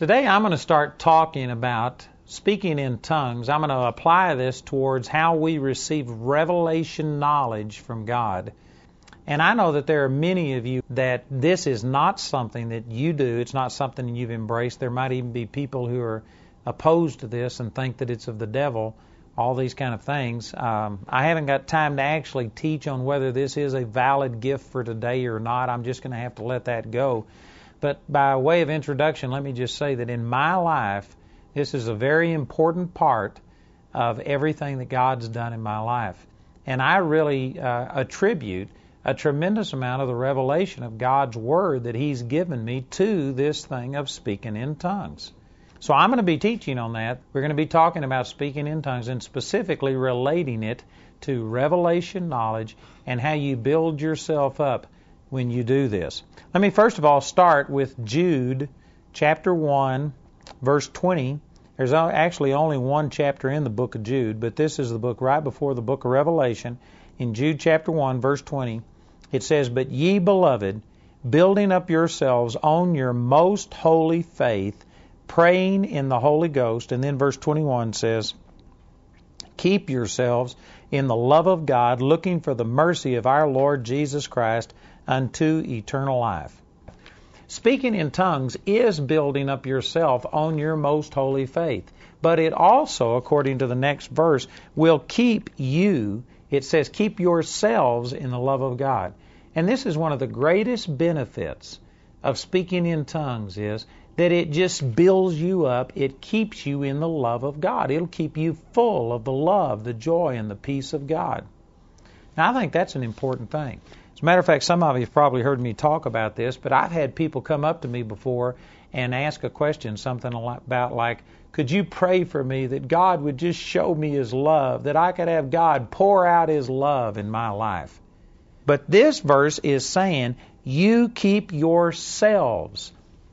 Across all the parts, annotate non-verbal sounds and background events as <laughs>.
Today I'm going to start talking about speaking in tongues. I'm going to apply this towards how we receive revelation knowledge from God. And I know that there are many of you that this is not something that you do. It's not something you've embraced. There might even be people who are opposed to this and think that it's of the devil, all these kind of things. Um, I haven't got time to actually teach on whether this is a valid gift for today or not. I'm just going to have to let that go. But by way of introduction, let me just say that in my life, this is a very important part of everything that God's done in my life. And I really uh, attribute a tremendous amount of the revelation of God's Word that He's given me to this thing of speaking in tongues. So I'm going to be teaching on that. We're going to be talking about speaking in tongues and specifically relating it to revelation knowledge and how you build yourself up when you do this. Let me first of all start with Jude chapter 1, verse 20. There's actually only one chapter in the book of Jude, but this is the book right before the book of Revelation. In Jude chapter 1, verse 20, it says, But ye beloved, building up yourselves on your most holy faith, praying in the Holy Ghost. And then verse 21 says, Keep yourselves in the love of God, looking for the mercy of our Lord Jesus Christ unto eternal life. Speaking in tongues is building up yourself on your most holy faith. But it also, according to the next verse, will keep you, it says, keep yourselves in the love of God. And this is one of the greatest benefits of speaking in tongues is that it just builds you up. It keeps you in the love of God. It'll keep you full of the love, the joy, and the peace of God. Now, I think that's an important thing. As a matter of fact, some of you have probably heard me talk about this, but I've had people come up to me before and ask a question, something about like, could you pray for me that God would just show me His love, that I could have God pour out His love in my life? But this verse is saying, you keep yourselves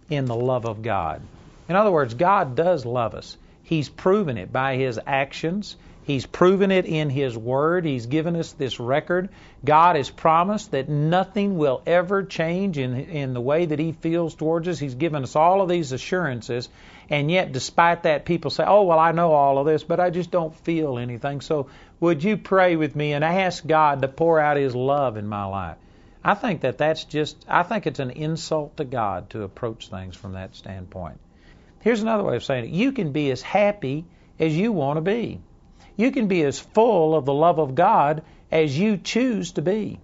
in the love of God. In other words, God does love us. He's proven it by His actions. He's proven it in His Word. He's given us this record. God has promised that nothing will ever change in, in the way that He feels towards us. He's given us all of these assurances. And yet, despite that, people say, Oh, well, I know all of this, but I just don't feel anything. So, would you pray with me and ask God to pour out His love in my life? I think that that's just, I think it's an insult to God to approach things from that standpoint. Here's another way of saying it you can be as happy as you want to be. You can be as full of the love of God as you choose to be.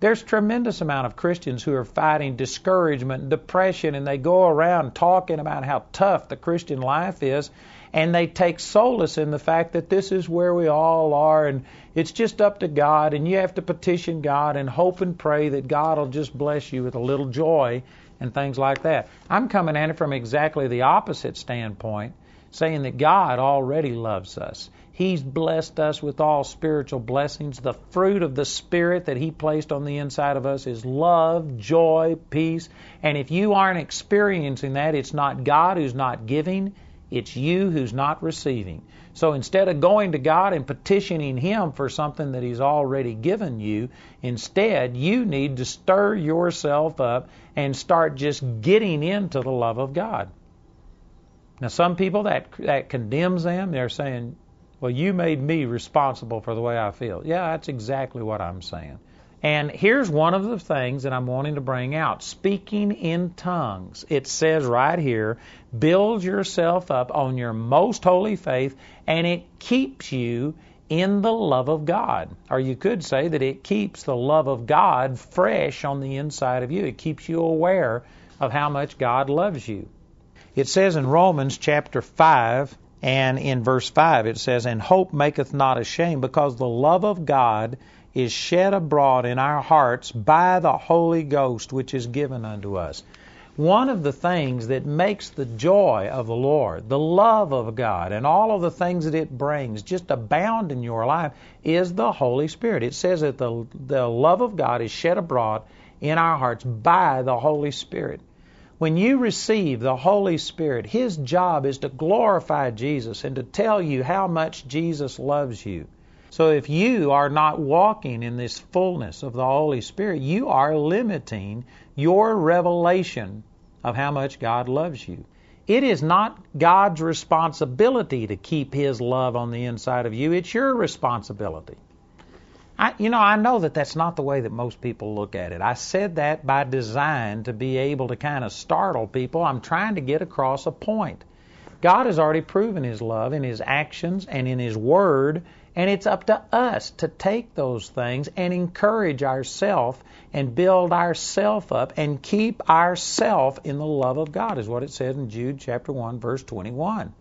There's tremendous amount of Christians who are fighting discouragement and depression and they go around talking about how tough the Christian life is and they take solace in the fact that this is where we all are and it's just up to God and you have to petition God and hope and pray that God will just bless you with a little joy and things like that. I'm coming at it from exactly the opposite standpoint, saying that God already loves us. He's blessed us with all spiritual blessings. The fruit of the Spirit that He placed on the inside of us is love, joy, peace. And if you aren't experiencing that, it's not God who's not giving, it's you who's not receiving. So instead of going to God and petitioning Him for something that He's already given you, instead you need to stir yourself up and start just getting into the love of God. Now, some people that that condemns them. They're saying, well, you made me responsible for the way I feel. Yeah, that's exactly what I'm saying. And here's one of the things that I'm wanting to bring out speaking in tongues. It says right here, build yourself up on your most holy faith, and it keeps you in the love of God. Or you could say that it keeps the love of God fresh on the inside of you. It keeps you aware of how much God loves you. It says in Romans chapter 5, and in verse 5 it says, And hope maketh not ashamed, because the love of God is shed abroad in our hearts by the Holy Ghost which is given unto us. One of the things that makes the joy of the Lord, the love of God, and all of the things that it brings just abound in your life is the Holy Spirit. It says that the, the love of God is shed abroad in our hearts by the Holy Spirit. When you receive the Holy Spirit, His job is to glorify Jesus and to tell you how much Jesus loves you. So if you are not walking in this fullness of the Holy Spirit, you are limiting your revelation of how much God loves you. It is not God's responsibility to keep His love on the inside of you. It's your responsibility. I, you know, I know that that's not the way that most people look at it. I said that by design to be able to kind of startle people. I'm trying to get across a point. God has already proven His love in His actions and in His Word, and it's up to us to take those things and encourage ourselves and build ourself up and keep ourself in the love of God, is what it says in Jude chapter 1, verse 21.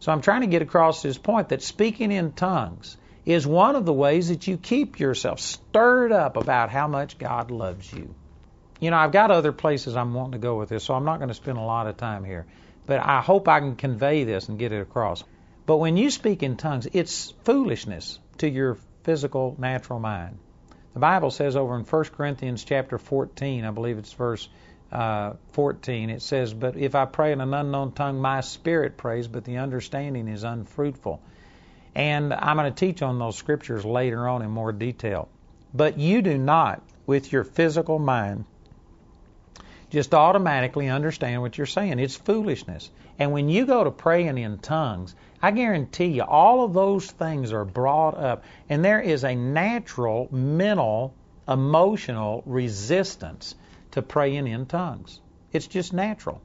So I'm trying to get across this point that speaking in tongues is one of the ways that you keep yourself stirred up about how much God loves you. You know, I've got other places I'm wanting to go with this, so I'm not going to spend a lot of time here. But I hope I can convey this and get it across. But when you speak in tongues, it's foolishness to your physical, natural mind. The Bible says over in 1 Corinthians chapter 14, I believe it's verse uh, 14, it says, But if I pray in an unknown tongue, my spirit prays, but the understanding is unfruitful. And I'm going to teach on those scriptures later on in more detail. But you do not, with your physical mind, just automatically understand what you're saying. It's foolishness. And when you go to praying in tongues, I guarantee you all of those things are brought up. And there is a natural, mental, emotional resistance to praying in tongues. It's just natural.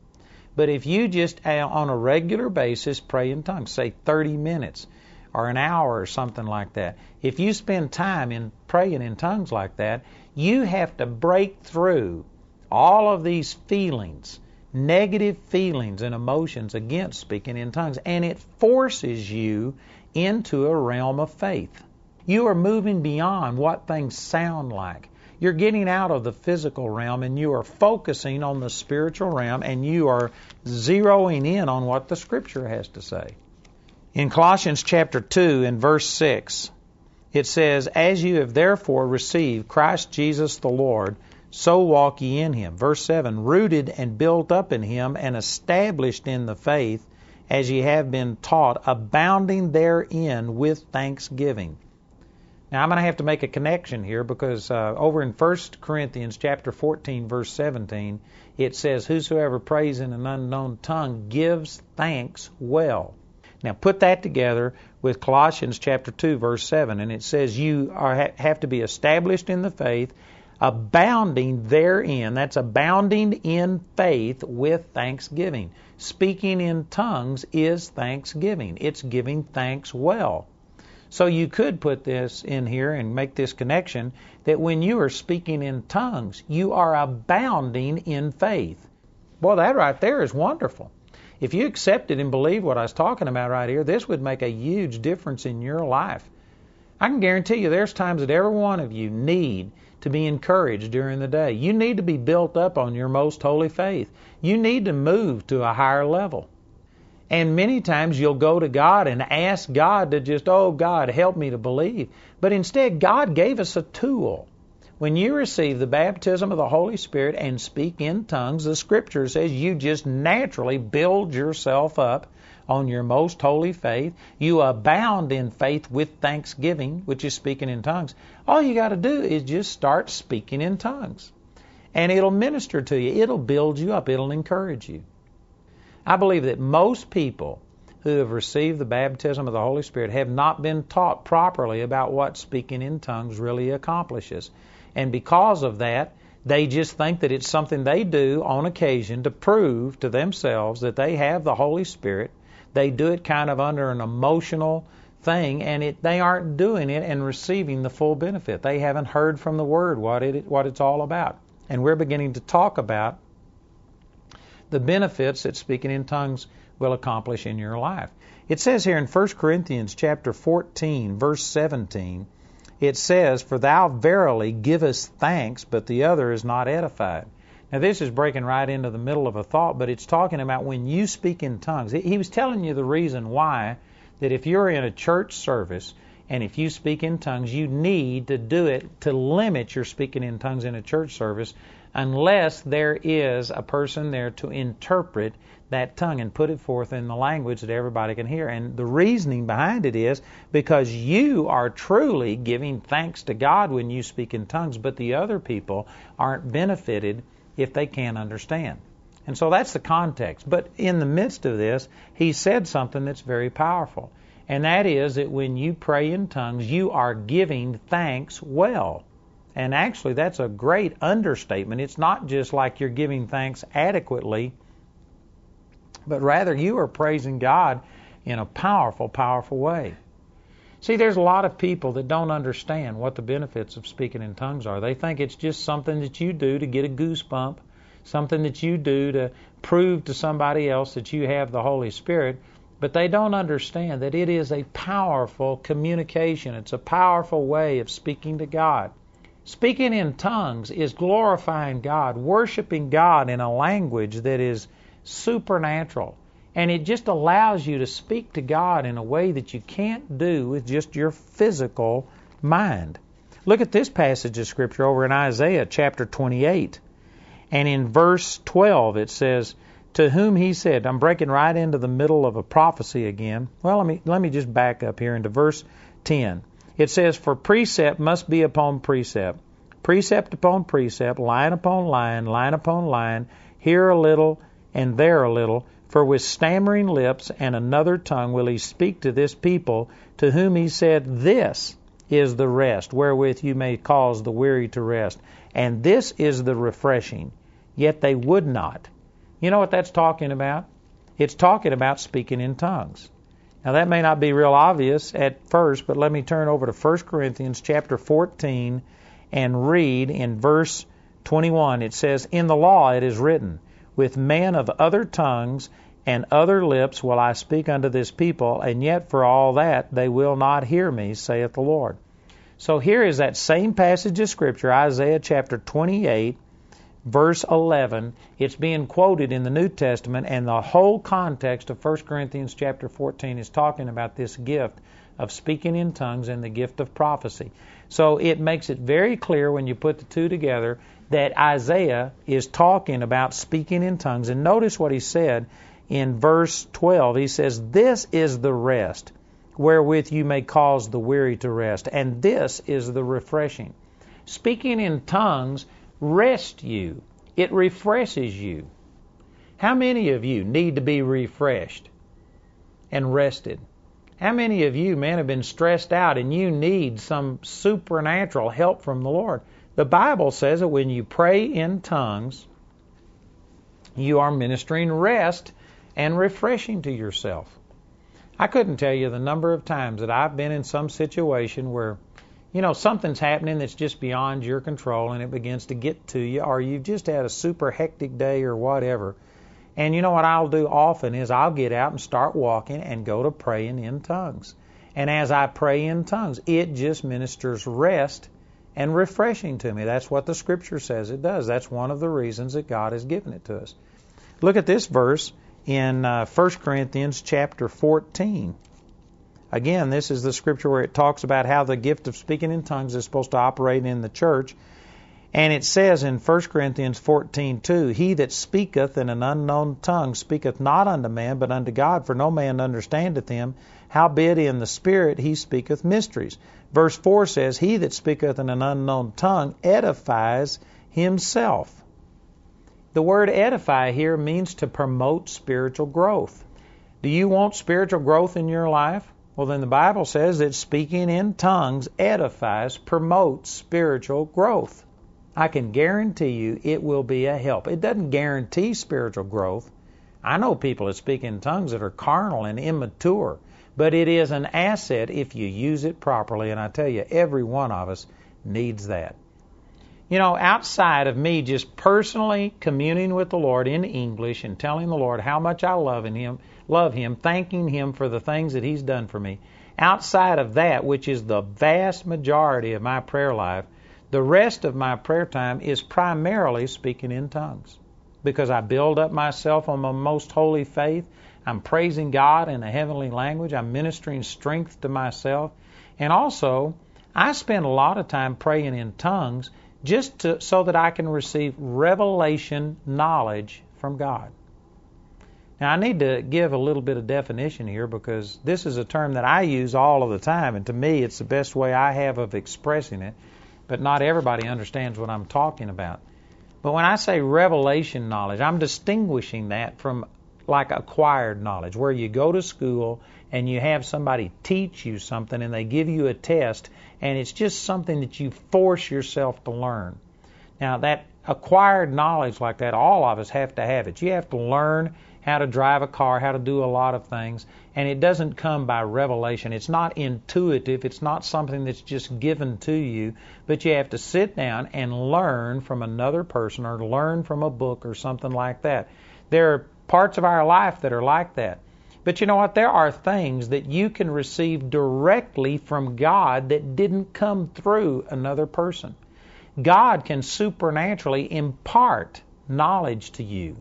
But if you just uh, on a regular basis pray in tongues, say 30 minutes, or an hour or something like that. If you spend time in praying in tongues like that, you have to break through all of these feelings, negative feelings and emotions against speaking in tongues, and it forces you into a realm of faith. You are moving beyond what things sound like. You're getting out of the physical realm and you are focusing on the spiritual realm and you are zeroing in on what the scripture has to say. In Colossians chapter 2 and verse 6, it says, As you have therefore received Christ Jesus the Lord, so walk ye in him. Verse 7, rooted and built up in him and established in the faith as ye have been taught, abounding therein with thanksgiving. Now I'm going to have to make a connection here because uh, over in 1 Corinthians chapter 14 verse 17 it says whosoever prays in an unknown tongue gives thanks well. Now put that together with Colossians chapter 2 verse 7 and it says you are, have to be established in the faith abounding therein that's abounding in faith with thanksgiving. Speaking in tongues is thanksgiving. It's giving thanks well. So you could put this in here and make this connection that when you are speaking in tongues, you are abounding in faith. Boy, that right there is wonderful. If you accepted and believed what I was talking about right here, this would make a huge difference in your life. I can guarantee you there's times that every one of you need to be encouraged during the day. You need to be built up on your most holy faith. You need to move to a higher level. And many times you'll go to God and ask God to just, oh, God, help me to believe. But instead, God gave us a tool. When you receive the baptism of the Holy Spirit and speak in tongues, the scripture says you just naturally build yourself up on your most holy faith. You abound in faith with thanksgiving, which is speaking in tongues. All you got to do is just start speaking in tongues. And it'll minister to you, it'll build you up, it'll encourage you. I believe that most people who have received the baptism of the Holy Spirit have not been taught properly about what speaking in tongues really accomplishes. And because of that, they just think that it's something they do on occasion to prove to themselves that they have the Holy Spirit. They do it kind of under an emotional thing, and it, they aren't doing it and receiving the full benefit. They haven't heard from the Word what it what it's all about. And we're beginning to talk about the benefits that speaking in tongues will accomplish in your life. It says here in 1 Corinthians chapter 14 verse 17 it says, For thou verily givest thanks, but the other is not edified. Now, this is breaking right into the middle of a thought, but it's talking about when you speak in tongues. He was telling you the reason why that if you're in a church service and if you speak in tongues, you need to do it to limit your speaking in tongues in a church service unless there is a person there to interpret that tongue and put it forth in the language that everybody can hear. And the reasoning behind it is because you are truly giving thanks to God when you speak in tongues, but the other people aren't benefited if they can't understand. And so that's the context. But in the midst of this, he said something that's very powerful. And that is that when you pray in tongues, you are giving thanks well. And actually, that's a great understatement. It's not just like you're giving thanks adequately, but rather you are praising God in a powerful, powerful way. See, there's a lot of people that don't understand what the benefits of speaking in tongues are. They think it's just something that you do to get a goosebump, something that you do to prove to somebody else that you have the Holy Spirit. But they don't understand that it is a powerful communication. It's a powerful way of speaking to God. Speaking in tongues is glorifying God, worshiping God in a language that is supernatural. And it just allows you to speak to God in a way that you can't do with just your physical mind. Look at this passage of Scripture over in Isaiah chapter 28. And in verse 12 it says, To whom he said, I'm breaking right into the middle of a prophecy again. Well, let me, let me just back up here into verse 10. It says, For precept must be upon precept, precept upon precept, line upon line, line upon line, here a little and there a little. For with stammering lips and another tongue will he speak to this people, to whom he said, This is the rest, wherewith you may cause the weary to rest. And this is the refreshing. Yet they would not. You know what that's talking about? It's talking about speaking in tongues. Now that may not be real obvious at first, but let me turn over to 1 Corinthians chapter 14 and read in verse 21. It says, In the law it is written, With men of other tongues and other lips will I speak unto this people, and yet for all that they will not hear me, saith the Lord. So here is that same passage of Scripture, Isaiah chapter 28, verse 11. It's being quoted in the New Testament, and the whole context of 1 Corinthians chapter 14 is talking about this gift of speaking in tongues and the gift of prophecy. So it makes it very clear when you put the two together that Isaiah is talking about speaking in tongues. And notice what he said in verse 12. He says, This is the rest wherewith you may cause the weary to rest, and this is the refreshing. Speaking in tongues rest you. It refreshes you. How many of you need to be refreshed and rested? How many of you, man, have been stressed out and you need some supernatural help from the Lord? The Bible says that when you pray in tongues, you are ministering rest and refreshing to yourself. I couldn't tell you the number of times that I've been in some situation where you know, something's happening that's just beyond your control and it begins to get to you, or you've just had a super hectic day or whatever. And you know what I'll do often is I'll get out and start walking and go to praying in tongues. And as I pray in tongues, it just ministers rest and refreshing to me. That's what the scripture says it does. That's one of the reasons that God has given it to us. Look at this verse in uh, 1 Corinthians chapter 14. Again, this is the scripture where it talks about how the gift of speaking in tongues is supposed to operate in the church. And it says in 1 Corinthians 14:2, He that speaketh in an unknown tongue speaketh not unto man, but unto God, for no man understandeth him. Howbeit in the Spirit he speaketh mysteries. Verse 4 says, He that speaketh in an unknown tongue edifies himself. The word edify here means to promote spiritual growth. Do you want spiritual growth in your life? Well, then the Bible says that speaking in tongues edifies, promotes spiritual growth. I can guarantee you it will be a help. It doesn't guarantee spiritual growth. I know people that speak in tongues that are carnal and immature, but it is an asset if you use it properly, and I tell you, every one of us needs that. You know, outside of me just personally communing with the Lord in English and telling the Lord how much I love Him, love Him, thanking Him for the things that He's done for me. Outside of that, which is the vast majority of my prayer life, the rest of my prayer time is primarily speaking in tongues because I build up myself on my most holy faith. I'm praising God in a heavenly language. I'm ministering strength to myself. And also, I spend a lot of time praying in tongues just to, so that I can receive revelation knowledge from God. Now, I need to give a little bit of definition here because this is a term that I use all of the time, and to me, it's the best way I have of expressing it, but not everybody understands what I'm talking about. But when I say revelation knowledge, I'm distinguishing that from like acquired knowledge, where you go to school and you have somebody teach you something and they give you a test and it's just something that you force yourself to learn. Now, that acquired knowledge like that, all of us have to have it. You have to learn how to drive a car, how to do a lot of things, and it doesn't come by revelation. It's not intuitive, it's not something that's just given to you, but you have to sit down and learn from another person or learn from a book or something like that. There are parts of our life that are like that. But you know what? There are things that you can receive directly from God that didn't come through another person. God can supernaturally impart knowledge to you.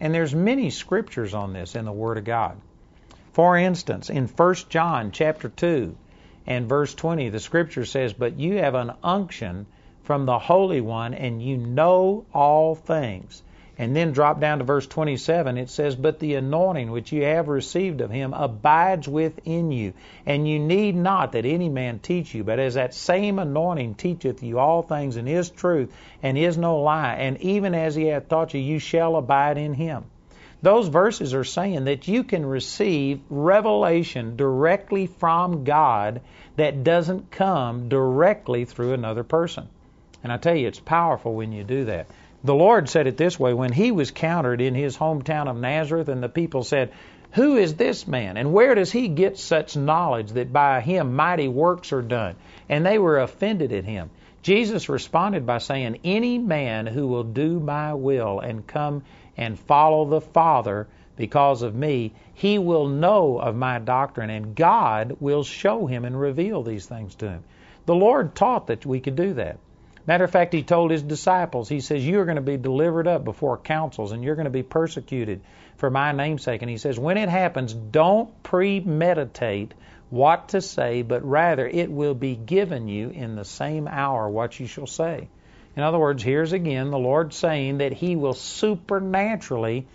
And there's many scriptures on this in the Word of God. For instance, in 1 John chapter 2 and verse 20, the scripture says, But you have an unction from the Holy One, and you know all things. And then drop down to verse 27, it says, But the anointing which you have received of him abides within you, and you need not that any man teach you, but as that same anointing teacheth you all things and is truth, and is no lie, and even as he hath taught you, you shall abide in him. Those verses are saying that you can receive revelation directly from God that doesn't come directly through another person. And I tell you, it's powerful when you do that. The Lord said it this way when he was countered in his hometown of Nazareth, and the people said, Who is this man? And where does he get such knowledge that by him mighty works are done? And they were offended at him. Jesus responded by saying, Any man who will do my will and come and follow the Father because of me, he will know of my doctrine, and God will show him and reveal these things to him. The Lord taught that we could do that. Matter of fact, he told his disciples, he says, You're going to be delivered up before councils and you're going to be persecuted for my namesake. And he says, When it happens, don't premeditate what to say, but rather it will be given you in the same hour what you shall say. In other words, here's again the Lord saying that He will supernaturally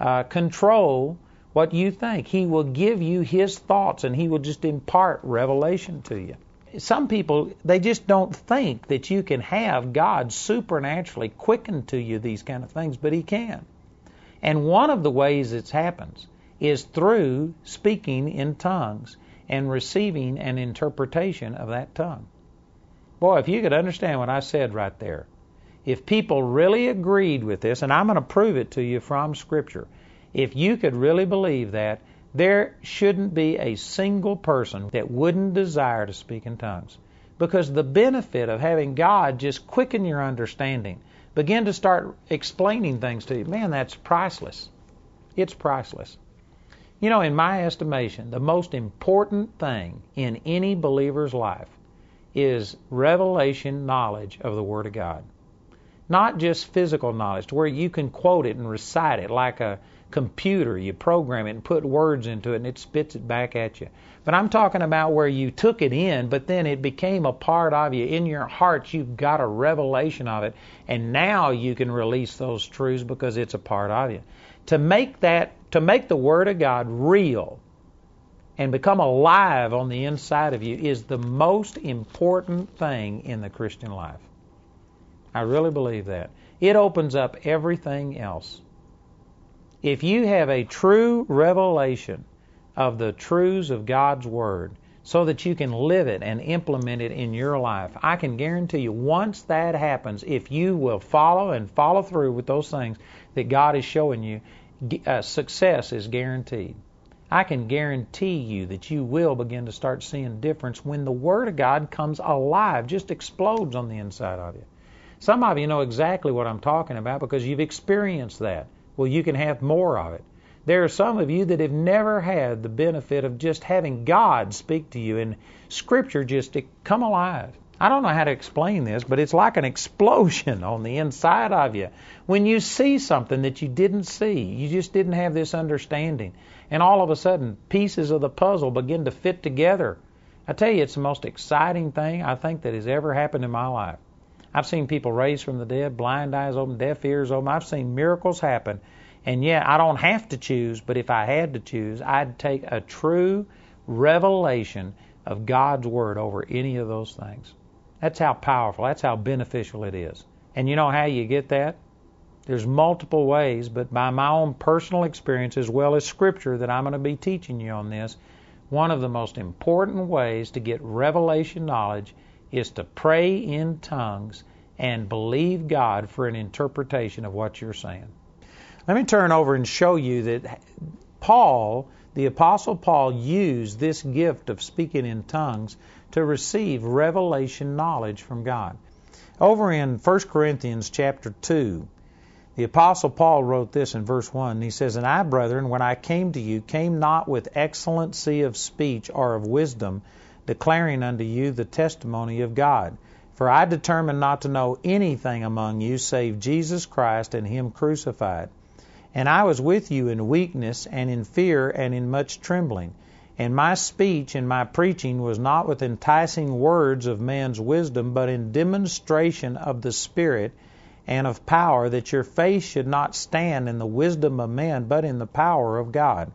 uh, control what you think. He will give you His thoughts and He will just impart revelation to you some people they just don't think that you can have God supernaturally quicken to you these kind of things, but He can. And one of the ways it happens is through speaking in tongues and receiving an interpretation of that tongue. Boy, if you could understand what I said right there, if people really agreed with this, and I'm going to prove it to you from Scripture, if you could really believe that, there shouldn't be a single person that wouldn't desire to speak in tongues. Because the benefit of having God just quicken your understanding, begin to start explaining things to you, man, that's priceless. It's priceless. You know, in my estimation, the most important thing in any believer's life is revelation knowledge of the Word of God. Not just physical knowledge, to where you can quote it and recite it like a computer. You program it and put words into it and it spits it back at you. But I'm talking about where you took it in, but then it became a part of you. In your heart, you've got a revelation of it, and now you can release those truths because it's a part of you. To make that, to make the Word of God real and become alive on the inside of you is the most important thing in the Christian life. I really believe that. It opens up everything else. If you have a true revelation of the truths of God's Word so that you can live it and implement it in your life, I can guarantee you once that happens, if you will follow and follow through with those things that God is showing you, uh, success is guaranteed. I can guarantee you that you will begin to start seeing difference when the Word of God comes alive, just explodes on the inside of you. Some of you know exactly what I'm talking about because you've experienced that. Well, you can have more of it. There are some of you that have never had the benefit of just having God speak to you and Scripture just to come alive. I don't know how to explain this, but it's like an explosion <laughs> on the inside of you. When you see something that you didn't see, you just didn't have this understanding, and all of a sudden pieces of the puzzle begin to fit together. I tell you, it's the most exciting thing I think that has ever happened in my life. I've seen people raised from the dead, blind eyes open, deaf ears open. I've seen miracles happen. And yet, I don't have to choose, but if I had to choose, I'd take a true revelation of God's Word over any of those things. That's how powerful, that's how beneficial it is. And you know how you get that? There's multiple ways, but by my own personal experience as well as scripture that I'm going to be teaching you on this, one of the most important ways to get revelation knowledge is to pray in tongues and believe God for an interpretation of what you're saying. Let me turn over and show you that Paul, the Apostle Paul, used this gift of speaking in tongues to receive revelation knowledge from God. Over in 1 Corinthians chapter 2, the Apostle Paul wrote this in verse 1. He says, And I, brethren, when I came to you, came not with excellency of speech or of wisdom, declaring unto you the testimony of God. For I determined not to know anything among you save Jesus Christ and Him crucified. And I was with you in weakness and in fear and in much trembling. And my speech and my preaching was not with enticing words of man's wisdom, but in demonstration of the Spirit and of power, that your faith should not stand in the wisdom of man, but in the power of God.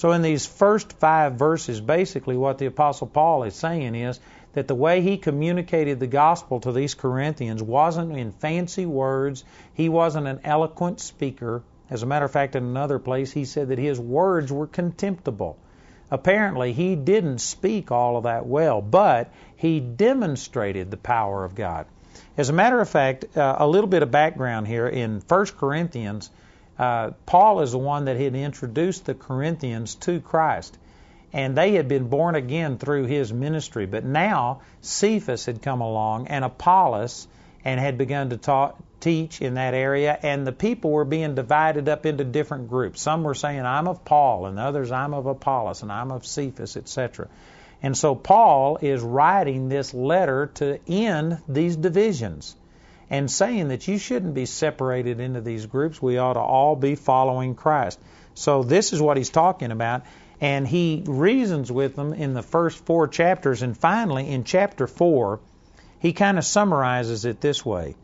So, in these first five verses, basically what the Apostle Paul is saying is that the way he communicated the gospel to these Corinthians wasn't in fancy words, he wasn't an eloquent speaker. As a matter of fact, in another place, he said that his words were contemptible. Apparently, he didn't speak all of that well, but he demonstrated the power of God. As a matter of fact, uh, a little bit of background here in 1 Corinthians, uh, Paul is the one that had introduced the Corinthians to Christ. And they had been born again through his ministry. But now Cephas had come along and Apollos and had begun to teach in that area, and the people were being divided up into different groups. Some were saying, I'm of Paul, and others, I'm of Apollos, and I'm of Cephas, etc. And so Paul is writing this letter to end these divisions and saying that you shouldn't be separated into these groups. We ought to all be following Christ. So this is what he's talking about. And he reasons with them in the first four chapters. And finally, in chapter 4, he kind of summarizes it this way.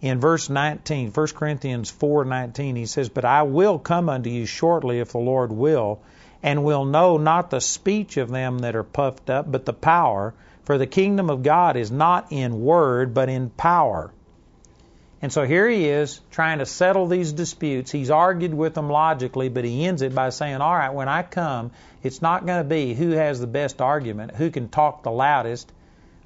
In verse 19, 1 Corinthians 4:19, he says, "But I will come unto you shortly if the Lord will, and will know not the speech of them that are puffed up, but the power. For the kingdom of God is not in word, but in power. And so here he is trying to settle these disputes. He's argued with them logically, but he ends it by saying, All right, when I come, it's not going to be who has the best argument, who can talk the loudest,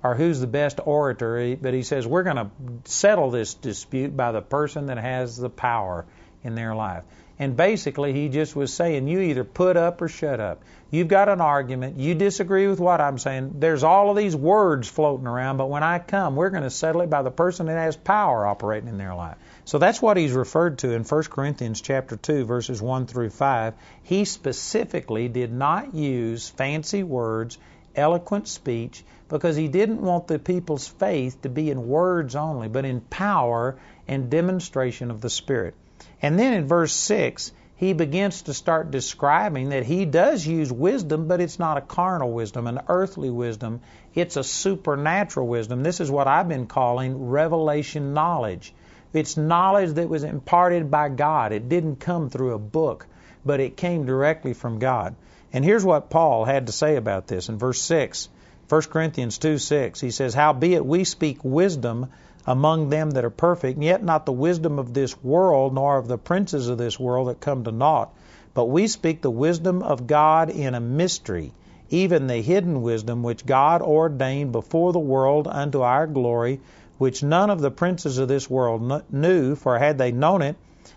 or who's the best orator. But he says, We're going to settle this dispute by the person that has the power in their life. And basically, he just was saying, you either put up or shut up. You've got an argument. You disagree with what I'm saying. There's all of these words floating around, but when I come, we're going to settle it by the person that has power operating in their life. So that's what he's referred to in 1 Corinthians chapter 2 verses 1 through 5. He specifically did not use fancy words, eloquent speech, because he didn't want the people's faith to be in words only, but in power and demonstration of the Spirit. And then in verse 6, he begins to start describing that he does use wisdom, but it's not a carnal wisdom, an earthly wisdom. It's a supernatural wisdom. This is what I've been calling revelation knowledge. It's knowledge that was imparted by God. It didn't come through a book, but it came directly from God. And here's what Paul had to say about this in verse 6. 1 Corinthians 2 6. He says, Howbeit we speak wisdom among them that are perfect, yet not the wisdom of this world, nor of the princes of this world that come to naught. But we speak the wisdom of God in a mystery, even the hidden wisdom which God ordained before the world unto our glory, which none of the princes of this world knew, for had they known it,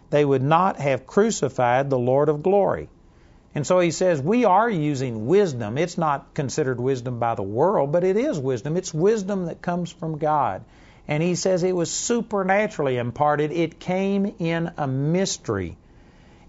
they would not have crucified the Lord of glory. And so he says, we are using wisdom. It's not considered wisdom by the world, but it is wisdom. It's wisdom that comes from God. And he says it was supernaturally imparted. It came in a mystery.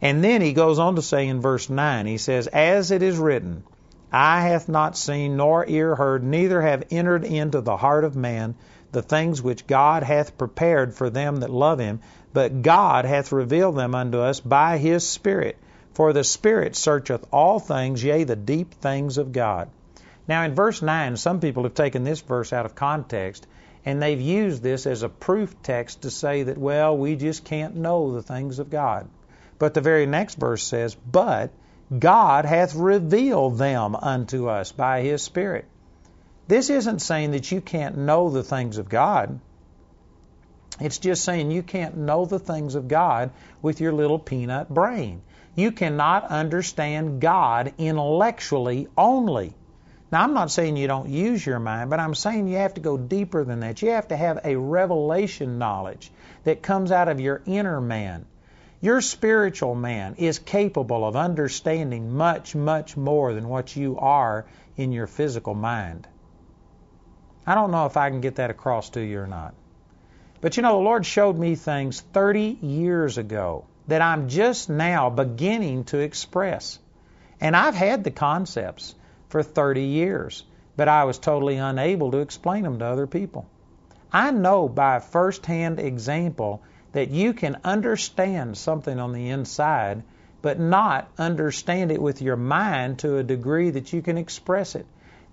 And then he goes on to say in verse 9, he says, As it is written, Eye hath not seen, nor ear heard, neither have entered into the heart of man the things which God hath prepared for them that love him, but God hath revealed them unto us by his Spirit. For the Spirit searcheth all things, yea, the deep things of God. Now, in verse 9, some people have taken this verse out of context and they've used this as a proof text to say that, well, we just can't know the things of God. But the very next verse says, But God hath revealed them unto us by his Spirit. This isn't saying that you can't know the things of God. It's just saying you can't know the things of God with your little peanut brain. You cannot understand God intellectually only. Now, I'm not saying you don't use your mind, but I'm saying you have to go deeper than that. You have to have a revelation knowledge that comes out of your inner man. Your spiritual man is capable of understanding much, much more than what you are in your physical mind. I don't know if I can get that across to you or not. But you know, the Lord showed me things 30 years ago that I'm just now beginning to express. And I've had the concepts for 30 years, but I was totally unable to explain them to other people. I know by firsthand example that you can understand something on the inside, but not understand it with your mind to a degree that you can express it.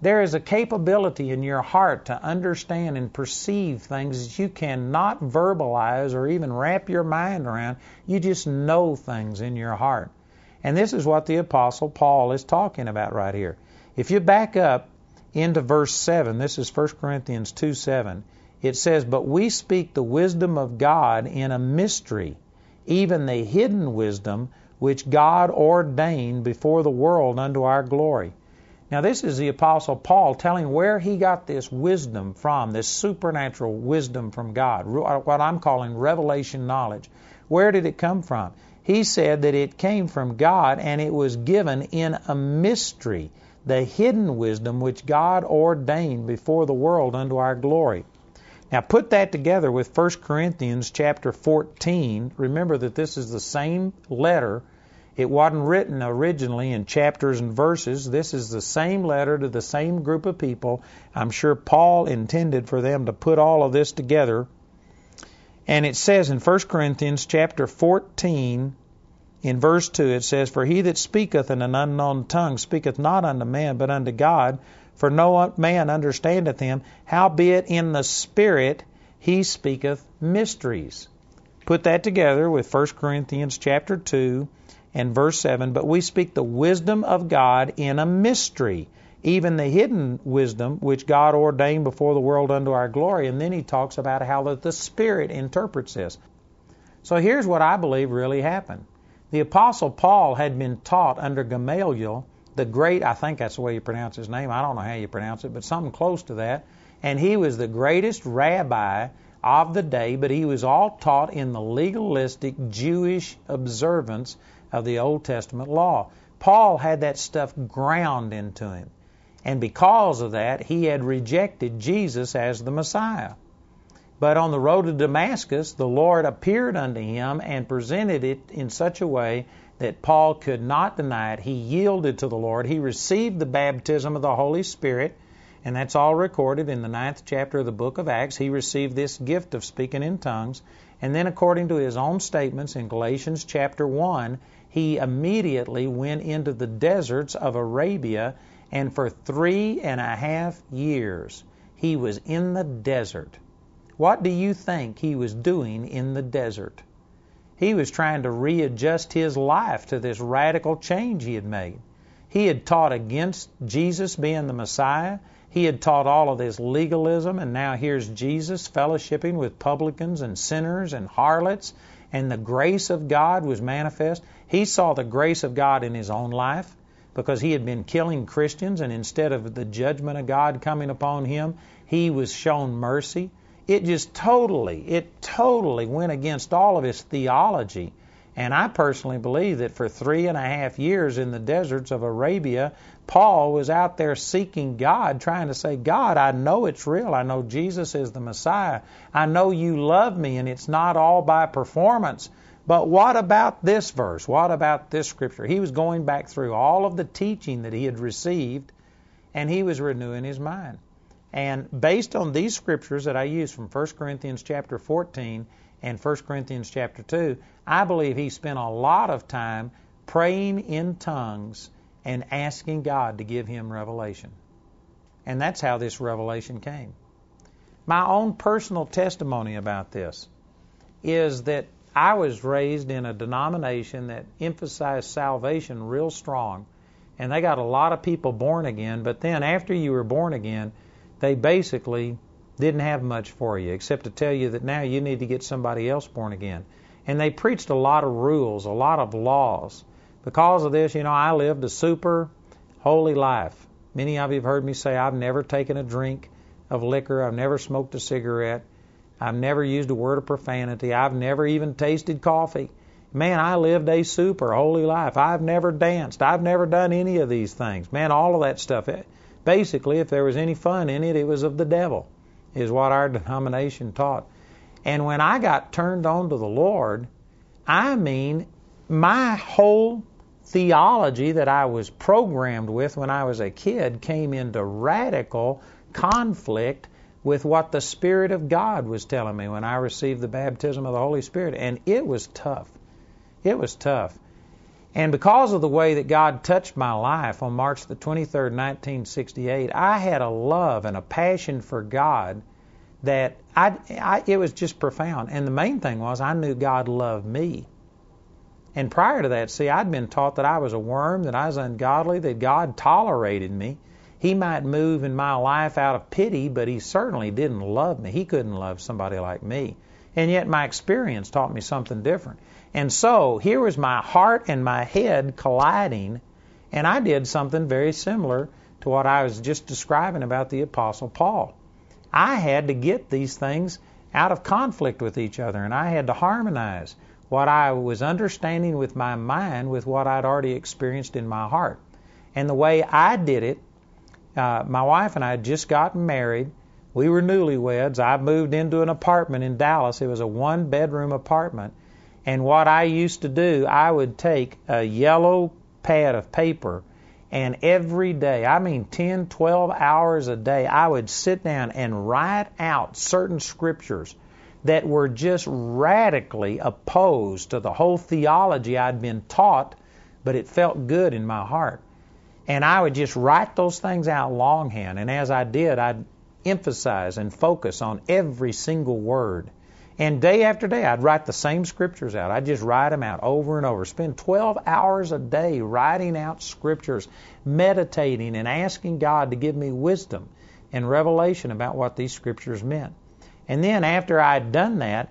There is a capability in your heart to understand and perceive things that you cannot verbalize or even wrap your mind around. You just know things in your heart. And this is what the Apostle Paul is talking about right here. If you back up into verse 7, this is 1 Corinthians 2 7, it says, But we speak the wisdom of God in a mystery, even the hidden wisdom which God ordained before the world unto our glory now, this is the Apostle Paul telling where he got this wisdom from, this supernatural wisdom from God, uh, what I'm calling revelation knowledge. Where did it come from? He said that it came from God and it was given in a mystery, the hidden wisdom which God ordained before the world unto our glory. Now put that together with 1 Corinthians chapter 14. Remember that this is the same letter it wasn't written originally in chapters and verses. This is the same letter to the same group of people. I'm sure Paul intended for them to put all of this together. And it says in 1 Corinthians chapter 14 in verse 2 it says for he that speaketh in an unknown tongue speaketh not unto man but unto God for no man understandeth him howbeit in the spirit he speaketh mysteries. Put that together with 1 Corinthians chapter 2 and verse 7 But we speak the wisdom of God in a mystery, even the hidden wisdom which God ordained before the world unto our glory. And then he talks about how the Spirit interprets this. So here's what I believe really happened. The Apostle Paul had been taught under Gamaliel, the great, I think that's the way you pronounce his name, I don't know how you pronounce it, but something close to that. And he was the greatest rabbi of the day, but he was all taught in the legalistic Jewish observance of the Old Testament law. Paul had that stuff ground into him. And because of that, he had rejected Jesus as the Messiah. But on the road to Damascus, the Lord appeared unto him and presented it in such a way that Paul could not deny it. He yielded to the Lord. He received the baptism of the Holy Spirit, and that's all recorded in the ninth chapter of the book of Acts. He received this gift of speaking in tongues. And then, according to his own statements in Galatians chapter 1, he immediately went into the deserts of Arabia, and for three and a half years he was in the desert. What do you think he was doing in the desert? He was trying to readjust his life to this radical change he had made. He had taught against Jesus being the Messiah. He had taught all of this legalism, and now here's Jesus fellowshipping with publicans and sinners and harlots, and the grace of God was manifest. He saw the grace of God in his own life because he had been killing Christians, and instead of the judgment of God coming upon him, he was shown mercy. It just totally, it totally went against all of his theology and I personally believe that for three and a half years in the deserts of Arabia, Paul was out there seeking God, trying to say, God, I know it's real. I know Jesus is the Messiah. I know you love me, and it's not all by performance. But what about this verse? What about this scripture? He was going back through all of the teaching that he had received, and he was renewing his mind. And based on these scriptures that I use from 1 Corinthians chapter 14, and 1 Corinthians chapter 2, I believe he spent a lot of time praying in tongues and asking God to give him revelation. And that's how this revelation came. My own personal testimony about this is that I was raised in a denomination that emphasized salvation real strong. And they got a lot of people born again, but then after you were born again, they basically didn't have much for you except to tell you that now you need to get somebody else born again. And they preached a lot of rules, a lot of laws. Because of this, you know, I lived a super holy life. Many of you have heard me say I've never taken a drink of liquor, I've never smoked a cigarette, I've never used a word of profanity, I've never even tasted coffee. Man, I lived a super holy life. I've never danced. I've never done any of these things. Man, all of that stuff. Basically, if there was any fun in it, it was of the devil, is what our denomination taught. And when I got turned on to the Lord, I mean, my whole theology that I was programmed with when I was a kid came into radical conflict with what the Spirit of God was telling me when I received the baptism of the Holy Spirit. And it was tough. It was tough. And because of the way that God touched my life on March the 23rd, 1968, I had a love and a passion for God that I, I, it was just profound. And the main thing was I knew God loved me. And prior to that, see, I'd been taught that I was a worm, that I was ungodly, that God tolerated me. He might move in my life out of pity, but He certainly didn't love me. He couldn't love somebody like me. And yet my experience taught me something different. And so here was my heart and my head colliding, and I did something very similar to what I was just describing about the Apostle Paul. I had to get these things out of conflict with each other, and I had to harmonize what I was understanding with my mind with what I'd already experienced in my heart. And the way I did it, uh, my wife and I had just gotten married. We were newlyweds. I moved into an apartment in Dallas. It was a one bedroom apartment. And what I used to do, I would take a yellow pad of paper and every day, I mean 10, 12 hours a day, I would sit down and write out certain scriptures that were just radically opposed to the whole theology I'd been taught, but it felt good in my heart. And I would just write those things out longhand. And as I did, I'd emphasize and focus on every single word. And day after day, I'd write the same scriptures out. I'd just write them out over and over. Spend 12 hours a day writing out scriptures, meditating, and asking God to give me wisdom and revelation about what these scriptures meant. And then after I'd done that,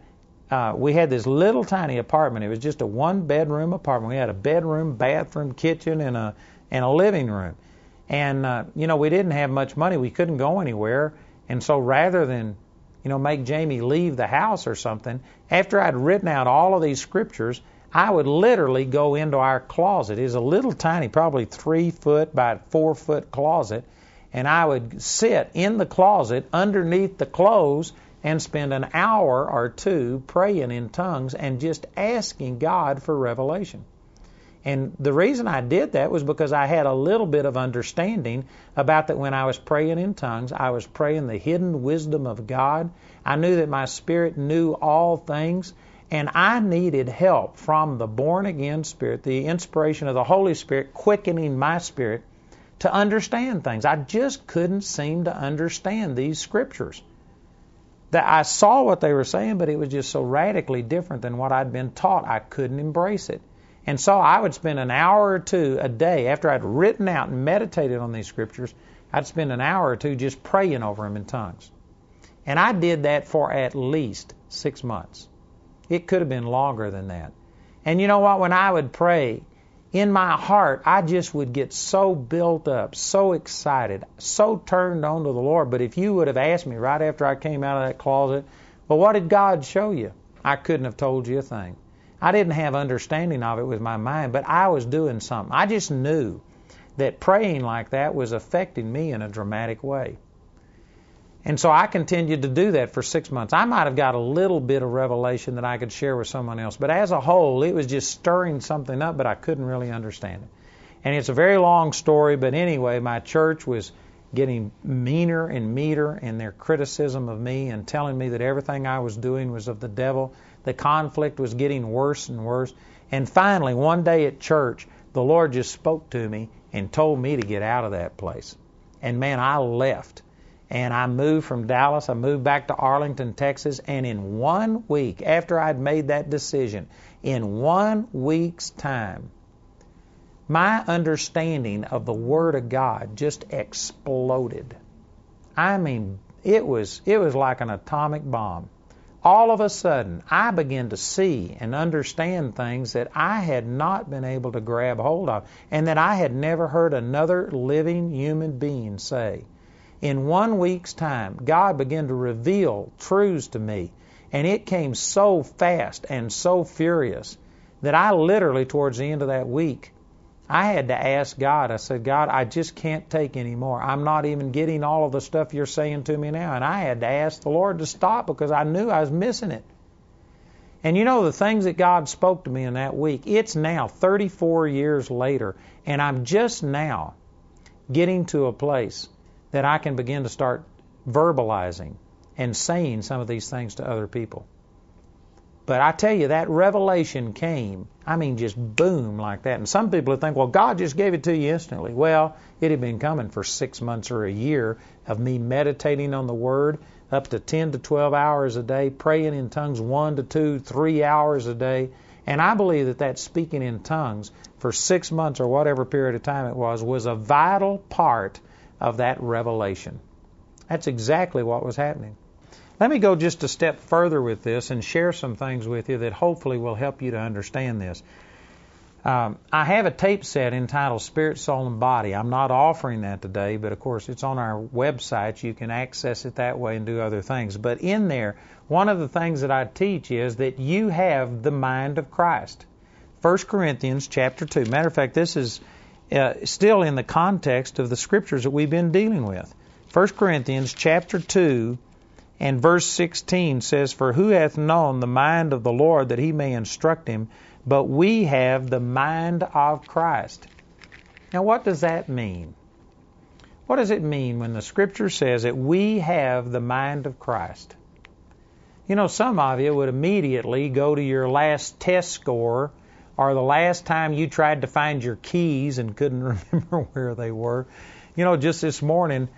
uh, we had this little tiny apartment. It was just a one bedroom apartment. We had a bedroom, bathroom, kitchen, and a and a living room. And uh, you know, we didn't have much money. We couldn't go anywhere. And so rather than you know, make Jamie leave the house or something, after I'd written out all of these scriptures, I would literally go into our closet. It's a little tiny, probably three foot by four foot closet, and I would sit in the closet underneath the clothes and spend an hour or two praying in tongues and just asking God for revelation. And the reason I did that was because I had a little bit of understanding about that when I was praying in tongues, I was praying the hidden wisdom of God. I knew that my spirit knew all things, and I needed help from the born again spirit, the inspiration of the Holy Spirit quickening my spirit to understand things. I just couldn't seem to understand these scriptures. That I saw what they were saying, but it was just so radically different than what I'd been taught. I couldn't embrace it. And so I would spend an hour or two a day after I'd written out and meditated on these scriptures. I'd spend an hour or two just praying over them in tongues. And I did that for at least six months. It could have been longer than that. And you know what? When I would pray, in my heart, I just would get so built up, so excited, so turned on to the Lord. But if you would have asked me right after I came out of that closet, well, what did God show you? I couldn't have told you a thing. I didn't have understanding of it with my mind, but I was doing something. I just knew that praying like that was affecting me in a dramatic way. And so I continued to do that for six months. I might have got a little bit of revelation that I could share with someone else, but as a whole, it was just stirring something up, but I couldn't really understand it. And it's a very long story, but anyway, my church was getting meaner and meaner in their criticism of me and telling me that everything I was doing was of the devil the conflict was getting worse and worse. And finally, one day at church, the Lord just spoke to me and told me to get out of that place. And man, I left. And I moved from Dallas. I moved back to Arlington, Texas. And in one week, after I'd made that decision, in one week's time, my understanding of the Word of God just exploded. I mean, it was it was like an atomic bomb. All of a sudden, I began to see and understand things that I had not been able to grab hold of and that I had never heard another living human being say. In one week's time, God began to reveal truths to me, and it came so fast and so furious that I literally, towards the end of that week, I had to ask God. I said, God, I just can't take anymore. I'm not even getting all of the stuff you're saying to me now. And I had to ask the Lord to stop because I knew I was missing it. And you know, the things that God spoke to me in that week, it's now 34 years later, and I'm just now getting to a place that I can begin to start verbalizing and saying some of these things to other people. But I tell you, that revelation came, I mean, just boom like that. And some people think, well, God just gave it to you instantly. Well, it had been coming for six months or a year of me meditating on the Word up to 10 to 12 hours a day, praying in tongues one to two, three hours a day. And I believe that that speaking in tongues for six months or whatever period of time it was was a vital part of that revelation. That's exactly what was happening. Let me go just a step further with this and share some things with you that hopefully will help you to understand this. Um, I have a tape set entitled Spirit, Soul, and Body. I'm not offering that today, but of course it's on our website. You can access it that way and do other things. But in there, one of the things that I teach is that you have the mind of Christ. 1 Corinthians chapter 2. Matter of fact, this is uh, still in the context of the scriptures that we've been dealing with. 1 Corinthians chapter 2 and verse 16 says, For who hath known the mind of the Lord that he may instruct him? But we have the mind of Christ. Now, what does that mean? What does it mean when the scripture says that we have the mind of Christ? You know, some of you would immediately go to your last test score or the last time you tried to find your keys and couldn't <laughs> remember where they were. You know, just this morning,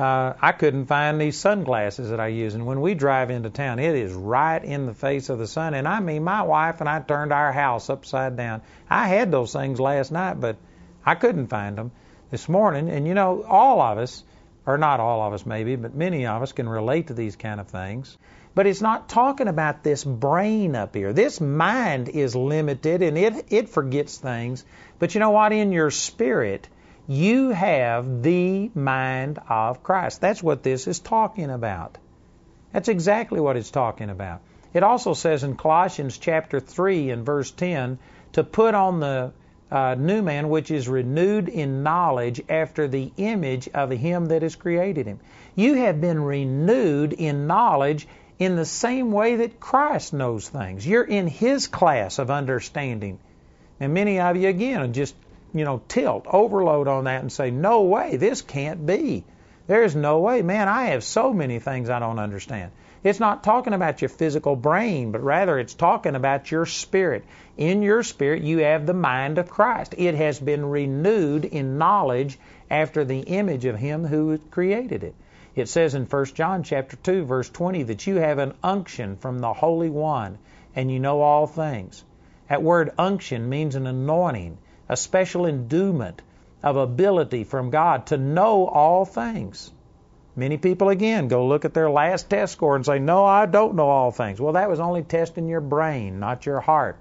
uh, I couldn't find these sunglasses that I use. And when we drive into town, it is right in the face of the sun. And I mean, my wife and I turned our house upside down. I had those things last night, but I couldn't find them this morning. And you know, all of us, or not all of us maybe, but many of us can relate to these kind of things. But it's not talking about this brain up here. This mind is limited and it, it forgets things. But you know what? In your spirit, you have the mind of Christ. That's what this is talking about. That's exactly what it's talking about. It also says in Colossians chapter 3 and verse 10 to put on the uh, new man which is renewed in knowledge after the image of him that has created him. You have been renewed in knowledge in the same way that Christ knows things. You're in his class of understanding. And many of you, again, just you know, tilt, overload on that and say, no way, this can't be. There's no way. Man, I have so many things I don't understand. It's not talking about your physical brain, but rather it's talking about your spirit. In your spirit, you have the mind of Christ. It has been renewed in knowledge after the image of Him who created it. It says in 1 John chapter 2 verse 20 that you have an unction from the Holy One and you know all things. That word unction means an anointing a special endowment of ability from God to know all things. Many people again go look at their last test score and say, "No, I don't know all things." Well, that was only testing your brain, not your heart.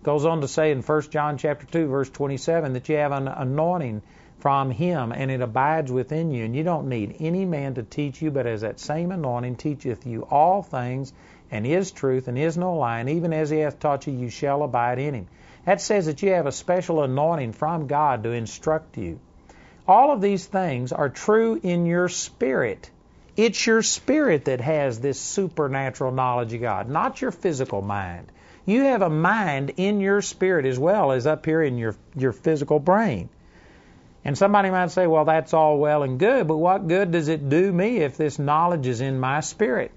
It goes on to say in 1 John chapter 2 verse 27 that you have an anointing from him and it abides within you and you don't need any man to teach you but as that same anointing teacheth you all things and is truth and is no lie and even as he hath taught you you shall abide in him that says that you have a special anointing from God to instruct you. All of these things are true in your spirit. It's your spirit that has this supernatural knowledge of God, not your physical mind. You have a mind in your spirit as well as up here in your, your physical brain. And somebody might say, well, that's all well and good, but what good does it do me if this knowledge is in my spirit?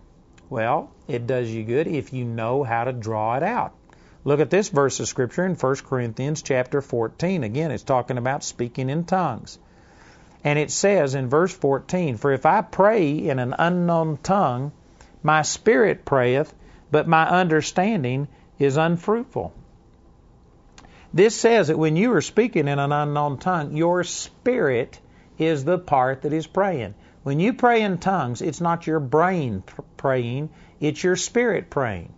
Well, it does you good if you know how to draw it out. Look at this verse of scripture in 1 Corinthians chapter 14. Again, it's talking about speaking in tongues. And it says in verse 14, For if I pray in an unknown tongue, my spirit prayeth, but my understanding is unfruitful. This says that when you are speaking in an unknown tongue, your spirit is the part that is praying. When you pray in tongues, it's not your brain praying, it's your spirit praying.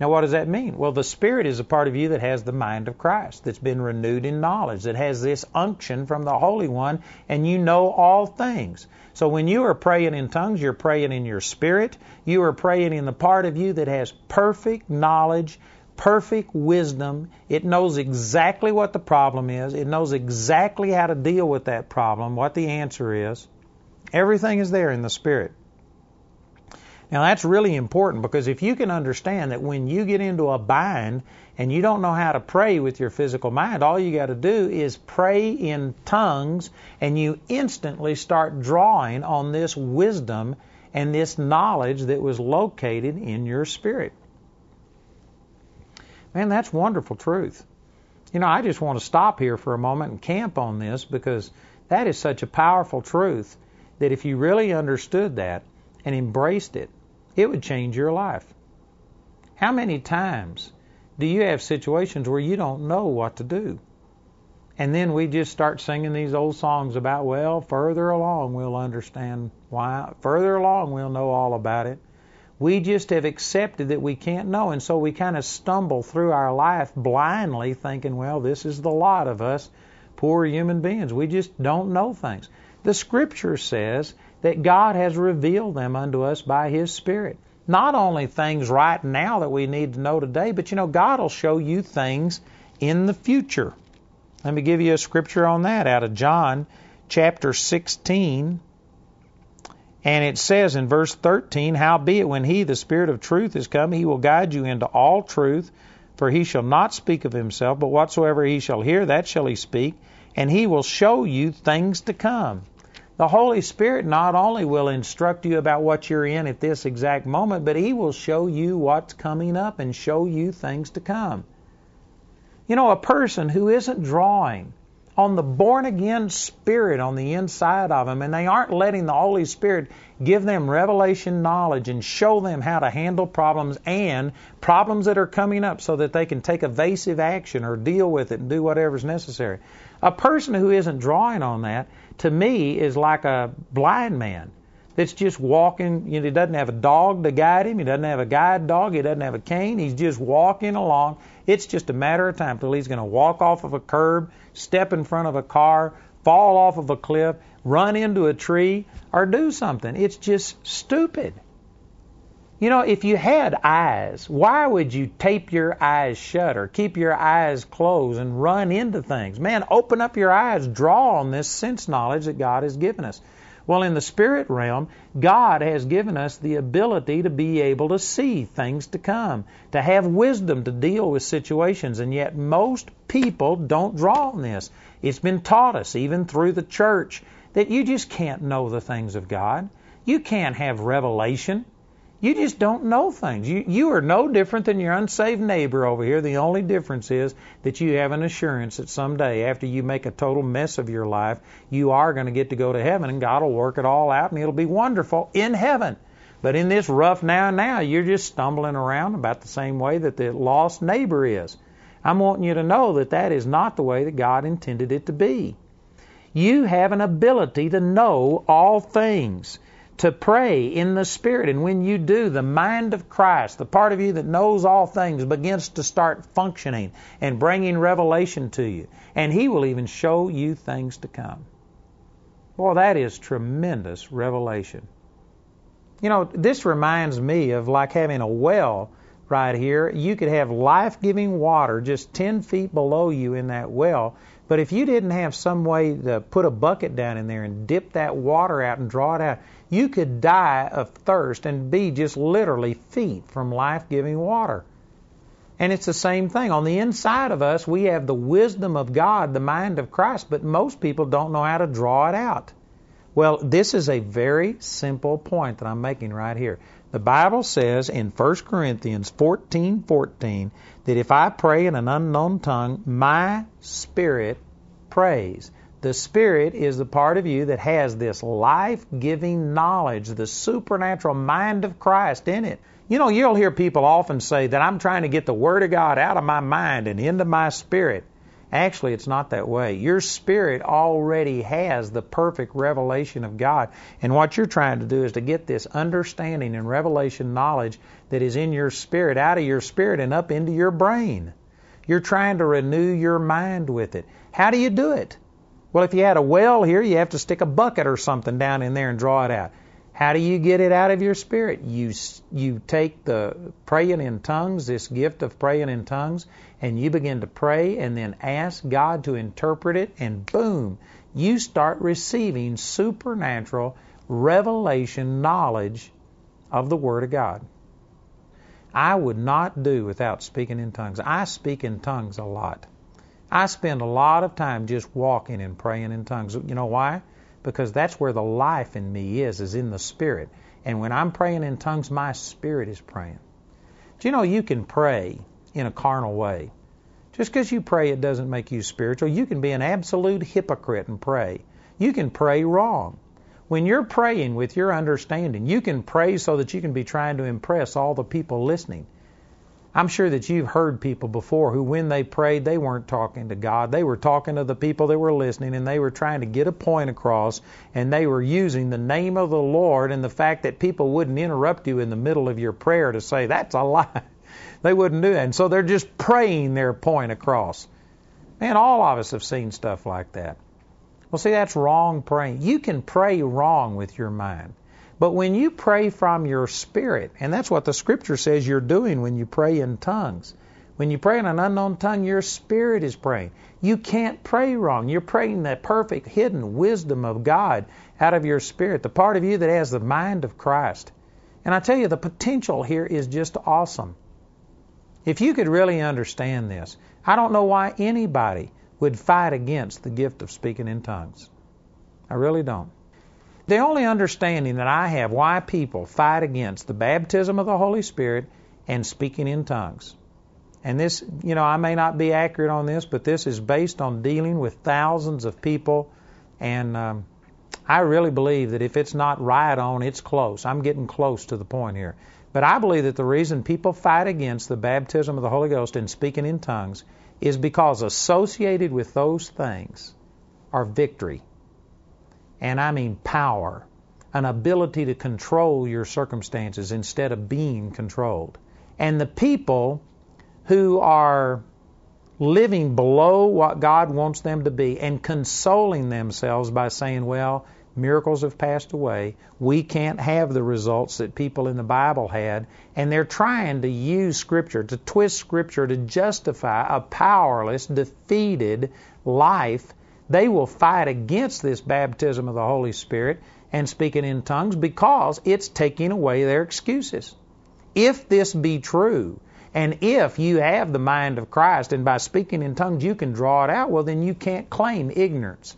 Now, what does that mean? Well, the Spirit is a part of you that has the mind of Christ, that's been renewed in knowledge, that has this unction from the Holy One, and you know all things. So when you are praying in tongues, you're praying in your spirit. You are praying in the part of you that has perfect knowledge, perfect wisdom. It knows exactly what the problem is, it knows exactly how to deal with that problem, what the answer is. Everything is there in the Spirit. Now that's really important because if you can understand that when you get into a bind and you don't know how to pray with your physical mind, all you got to do is pray in tongues and you instantly start drawing on this wisdom and this knowledge that was located in your spirit. Man, that's wonderful truth. You know, I just want to stop here for a moment and camp on this because that is such a powerful truth that if you really understood that and embraced it, it would change your life. How many times do you have situations where you don't know what to do? And then we just start singing these old songs about, well, further along we'll understand why. Further along we'll know all about it. We just have accepted that we can't know, and so we kind of stumble through our life blindly thinking, well, this is the lot of us poor human beings. We just don't know things. The scripture says that God has revealed them unto us by His Spirit. Not only things right now that we need to know today, but you know, God will show you things in the future. Let me give you a scripture on that out of John chapter 16. And it says in verse 13, Howbeit, when he, the Spirit of truth, is come, he will guide you into all truth, for he shall not speak of himself, but whatsoever he shall hear, that shall he speak, and he will show you things to come. The Holy Spirit not only will instruct you about what you're in at this exact moment, but He will show you what's coming up and show you things to come. You know, a person who isn't drawing on the born again spirit on the inside of them, and they aren't letting the Holy Spirit give them revelation knowledge and show them how to handle problems and problems that are coming up so that they can take evasive action or deal with it and do whatever's necessary. A person who isn't drawing on that to me is like a blind man that's just walking. You know, he doesn't have a dog to guide him. He doesn't have a guide dog. He doesn't have a cane. He's just walking along. It's just a matter of time till he's going to walk off of a curb, step in front of a car, fall off of a cliff, run into a tree, or do something. It's just stupid. You know, if you had eyes, why would you tape your eyes shut or keep your eyes closed and run into things? Man, open up your eyes, draw on this sense knowledge that God has given us. Well, in the spirit realm, God has given us the ability to be able to see things to come, to have wisdom to deal with situations, and yet most people don't draw on this. It's been taught us, even through the church, that you just can't know the things of God. You can't have revelation. You just don't know things. You, you are no different than your unsaved neighbor over here. The only difference is that you have an assurance that someday, after you make a total mess of your life, you are going to get to go to heaven and God will work it all out and it'll be wonderful in heaven. But in this rough now and now, you're just stumbling around about the same way that the lost neighbor is. I'm wanting you to know that that is not the way that God intended it to be. You have an ability to know all things to pray in the Spirit. And when you do, the mind of Christ, the part of you that knows all things, begins to start functioning and bringing revelation to you. And He will even show you things to come. Boy, that is tremendous revelation. You know, this reminds me of like having a well right here. You could have life giving water just 10 feet below you in that well. But if you didn't have some way to put a bucket down in there and dip that water out and draw it out, you could die of thirst and be just literally feet from life giving water. And it's the same thing. On the inside of us, we have the wisdom of God, the mind of Christ, but most people don't know how to draw it out. Well, this is a very simple point that I'm making right here. The Bible says in 1 Corinthians 14:14 14, that if I pray in an unknown tongue, my spirit prays. The Spirit is the part of you that has this life giving knowledge, the supernatural mind of Christ in it. You know, you'll hear people often say that I'm trying to get the Word of God out of my mind and into my spirit. Actually, it's not that way. Your spirit already has the perfect revelation of God. And what you're trying to do is to get this understanding and revelation knowledge that is in your spirit out of your spirit and up into your brain. You're trying to renew your mind with it. How do you do it? Well, if you had a well here, you have to stick a bucket or something down in there and draw it out. How do you get it out of your spirit? You you take the praying in tongues, this gift of praying in tongues, and you begin to pray and then ask God to interpret it and boom, you start receiving supernatural revelation knowledge of the word of God. I would not do without speaking in tongues. I speak in tongues a lot. I spend a lot of time just walking and praying in tongues. You know why? because that's where the life in me is, is in the spirit. And when I'm praying in tongues, my spirit is praying. Do you know you can pray in a carnal way? Just because you pray, it doesn't make you spiritual. You can be an absolute hypocrite and pray. You can pray wrong. When you're praying with your understanding, you can pray so that you can be trying to impress all the people listening. I'm sure that you've heard people before who, when they prayed, they weren't talking to God. They were talking to the people that were listening, and they were trying to get a point across, and they were using the name of the Lord and the fact that people wouldn't interrupt you in the middle of your prayer to say, that's a lie. <laughs> they wouldn't do that. And so they're just praying their point across. Man, all of us have seen stuff like that. Well, see, that's wrong praying. You can pray wrong with your mind. But when you pray from your spirit, and that's what the scripture says you're doing when you pray in tongues. When you pray in an unknown tongue, your spirit is praying. You can't pray wrong. You're praying the perfect hidden wisdom of God out of your spirit, the part of you that has the mind of Christ. And I tell you, the potential here is just awesome. If you could really understand this, I don't know why anybody would fight against the gift of speaking in tongues. I really don't. The only understanding that I have why people fight against the baptism of the Holy Spirit and speaking in tongues. And this, you know, I may not be accurate on this, but this is based on dealing with thousands of people. And um, I really believe that if it's not right on, it's close. I'm getting close to the point here. But I believe that the reason people fight against the baptism of the Holy Ghost and speaking in tongues is because associated with those things are victory and I mean power, an ability to control your circumstances instead of being controlled. And the people who are living below what God wants them to be and consoling themselves by saying, well, miracles have passed away. We can't have the results that people in the Bible had. And they're trying to use Scripture, to twist Scripture to justify a powerless, defeated life they will fight against this baptism of the Holy Spirit and speaking in tongues because it's taking away their excuses. If this be true, and if you have the mind of Christ and by speaking in tongues you can draw it out, well, then you can't claim ignorance.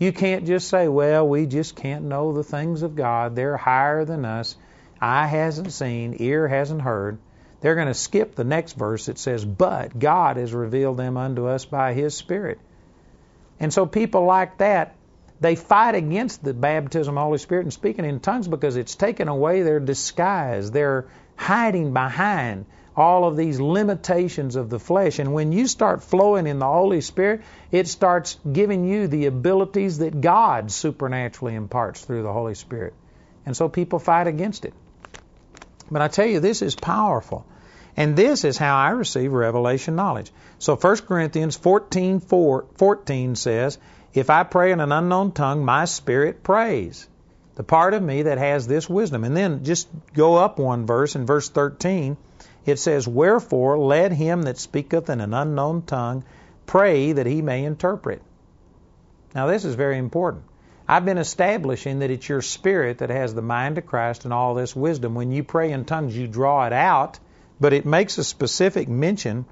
You can't just say, well, we just can't know the things of God. They're higher than us. Eye hasn't seen, ear hasn't heard. They're going to skip the next verse that says, but God has revealed them unto us by His Spirit. And so people like that, they fight against the baptism of the Holy Spirit and speaking in tongues because it's taken away their disguise. They're hiding behind all of these limitations of the flesh. And when you start flowing in the Holy Spirit, it starts giving you the abilities that God supernaturally imparts through the Holy Spirit. And so people fight against it. But I tell you, this is powerful. And this is how I receive revelation knowledge. So 1 Corinthians 14, 4, 14 says, If I pray in an unknown tongue, my spirit prays. The part of me that has this wisdom. And then just go up one verse, in verse 13, it says, Wherefore let him that speaketh in an unknown tongue pray that he may interpret. Now this is very important. I've been establishing that it's your spirit that has the mind of Christ and all this wisdom. When you pray in tongues, you draw it out but it makes a specific mention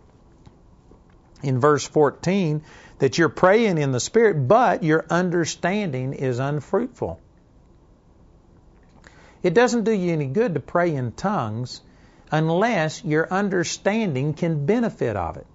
in verse 14 that you're praying in the Spirit, but your understanding is unfruitful. It doesn't do you any good to pray in tongues unless your understanding can benefit of it.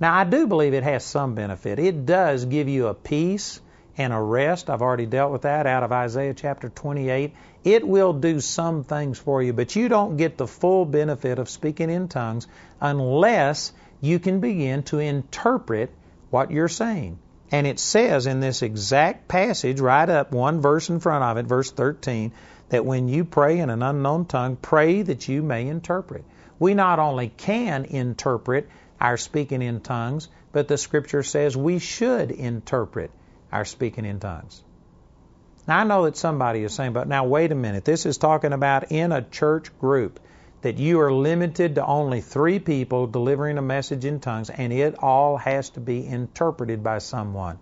Now, I do believe it has some benefit. It does give you a peace and a rest. I've already dealt with that out of Isaiah chapter 28. It will do some things for you, but you don't get the full benefit of speaking in tongues unless you can begin to interpret what you're saying. And it says in this exact passage, right up one verse in front of it, verse 13, that when you pray in an unknown tongue, pray that you may interpret. We not only can interpret our speaking in tongues, but the scripture says we should interpret our speaking in tongues. Now, I know that somebody is saying, but now wait a minute. This is talking about in a church group that you are limited to only three people delivering a message in tongues, and it all has to be interpreted by someone.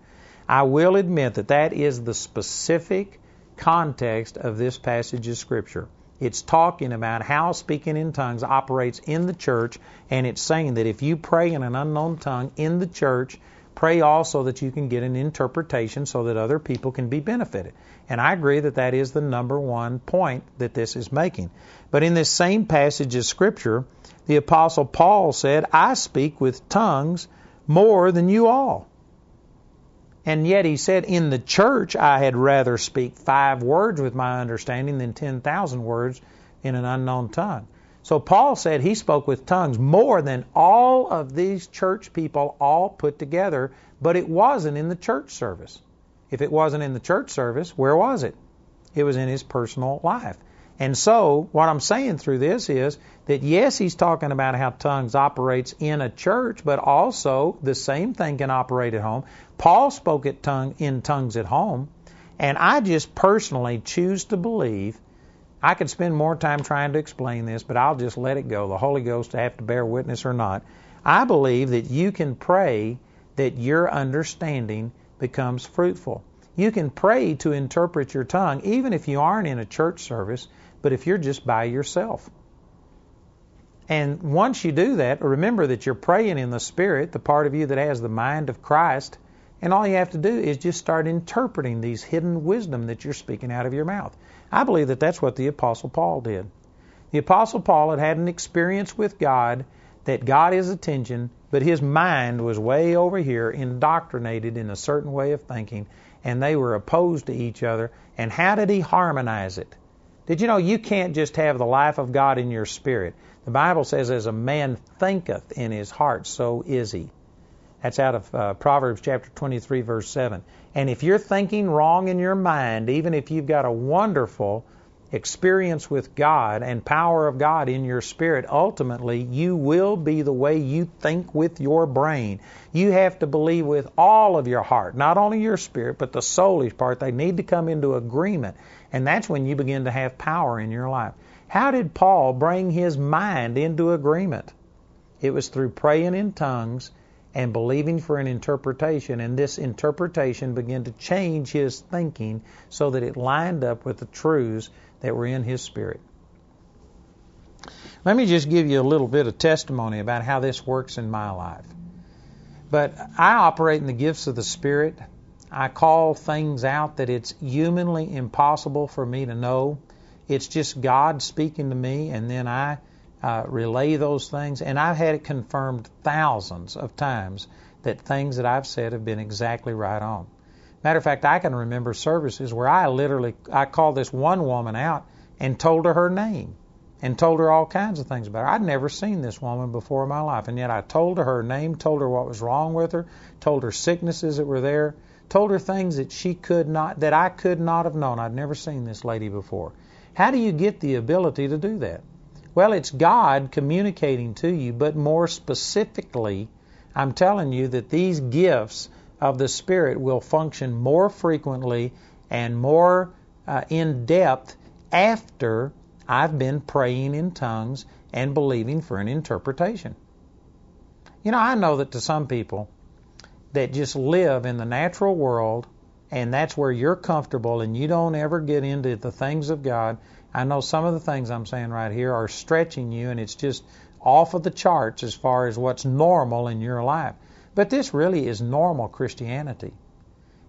I will admit that that is the specific context of this passage of Scripture. It's talking about how speaking in tongues operates in the church, and it's saying that if you pray in an unknown tongue in the church, pray also that you can get an interpretation so that other people can be benefited. And I agree that that is the number one point that this is making. But in this same passage of Scripture, the Apostle Paul said, I speak with tongues more than you all. And yet he said, In the church I had rather speak five words with my understanding than 10,000 words in an unknown tongue. So Paul said he spoke with tongues more than all of these church people all put together, but it wasn't in the church service. If it wasn't in the church service, where was it? It was in his personal life. And so, what I'm saying through this is that yes, he's talking about how tongues operates in a church, but also the same thing can operate at home. Paul spoke at tongue, in tongues at home, and I just personally choose to believe I could spend more time trying to explain this, but I'll just let it go. The Holy Ghost have to bear witness or not. I believe that you can pray that your understanding becomes fruitful. You can pray to interpret your tongue, even if you aren't in a church service, but if you're just by yourself. And once you do that, remember that you're praying in the Spirit, the part of you that has the mind of Christ, and all you have to do is just start interpreting these hidden wisdom that you're speaking out of your mouth. I believe that that's what the Apostle Paul did. The Apostle Paul had had an experience with God that got his attention, but his mind was way over here, indoctrinated in a certain way of thinking, and they were opposed to each other. And how did he harmonize it? Did you know you can't just have the life of God in your spirit? The Bible says, as a man thinketh in his heart, so is he. That's out of uh, Proverbs chapter 23, verse 7. And if you're thinking wrong in your mind, even if you've got a wonderful experience with God and power of God in your spirit, ultimately you will be the way you think with your brain. You have to believe with all of your heart, not only your spirit, but the soulish part. They need to come into agreement. And that's when you begin to have power in your life. How did Paul bring his mind into agreement? It was through praying in tongues and believing for an interpretation, and this interpretation began to change his thinking so that it lined up with the truths that were in his spirit. Let me just give you a little bit of testimony about how this works in my life. But I operate in the gifts of the Spirit. I call things out that it's humanly impossible for me to know. It's just God speaking to me, and then I uh, relay those things. And I've had it confirmed thousands of times that things that I've said have been exactly right on. Matter of fact, I can remember services where I literally I called this one woman out and told her her name and told her all kinds of things about her. I'd never seen this woman before in my life, and yet I told her her name, told her what was wrong with her, told her sicknesses that were there, told her things that she could not that I could not have known. I'd never seen this lady before. How do you get the ability to do that? Well, it's God communicating to you, but more specifically, I'm telling you that these gifts of the Spirit will function more frequently and more uh, in depth after I've been praying in tongues and believing for an interpretation. You know, I know that to some people that just live in the natural world and that's where you're comfortable and you don't ever get into the things of God, I know some of the things I'm saying right here are stretching you, and it's just off of the charts as far as what's normal in your life. But this really is normal Christianity.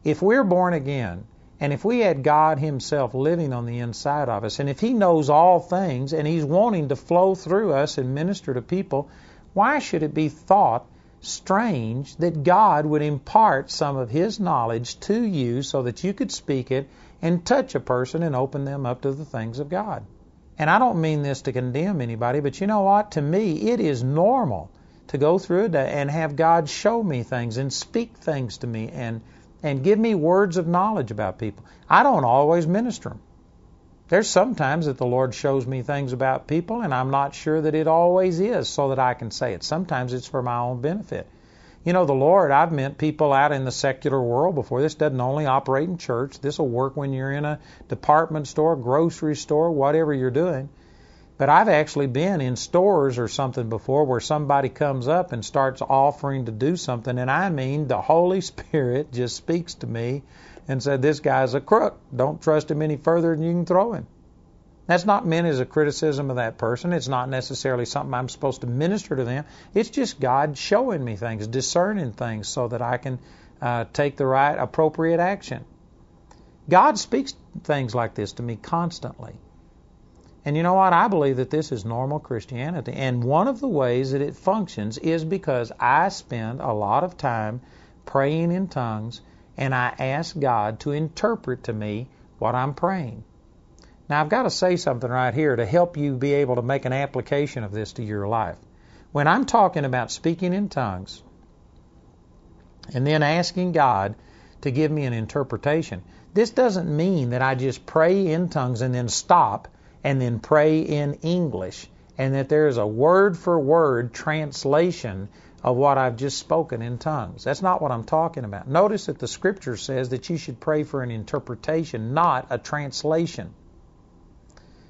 If we're born again, and if we had God Himself living on the inside of us, and if He knows all things, and He's wanting to flow through us and minister to people, why should it be thought strange that God would impart some of His knowledge to you so that you could speak it and touch a person and open them up to the things of God. And I don't mean this to condemn anybody, but you know what? To me, it is normal to go through a day and have God show me things and speak things to me and and give me words of knowledge about people. I don't always minister them. There's sometimes that the Lord shows me things about people and I'm not sure that it always is so that I can say it. Sometimes it's for my own benefit. You know, the Lord, I've met people out in the secular world before. This doesn't only operate in church. This will work when you're in a department store, grocery store, whatever you're doing. But I've actually been in stores or something before where somebody comes up and starts offering to do something, and I mean the Holy <laughs> Spirit just speaks to me and said, This guy's a crook. Don't trust him any further than you can throw him. That's not meant as a criticism of that person. It's not necessarily something I'm supposed to minister to them. It's just God showing me things, discerning things so that I can uh, take the right, appropriate action. God speaks things like this to me constantly. And you know what? I believe that this is normal Christianity. And one of the ways that it functions is because I spend a lot of time praying in tongues and I ask God to interpret to me what I'm praying. Now, I've got to say something right here to help you be able to make an application of this to your life. When I'm talking about speaking in tongues and then asking God to give me an interpretation, this doesn't mean that I just pray in tongues and then stop and then pray in English, and that there is a word for word translation of what I've just spoken in tongues. That's not what I'm talking about. Notice that the scripture says that you should pray for an interpretation, not a translation.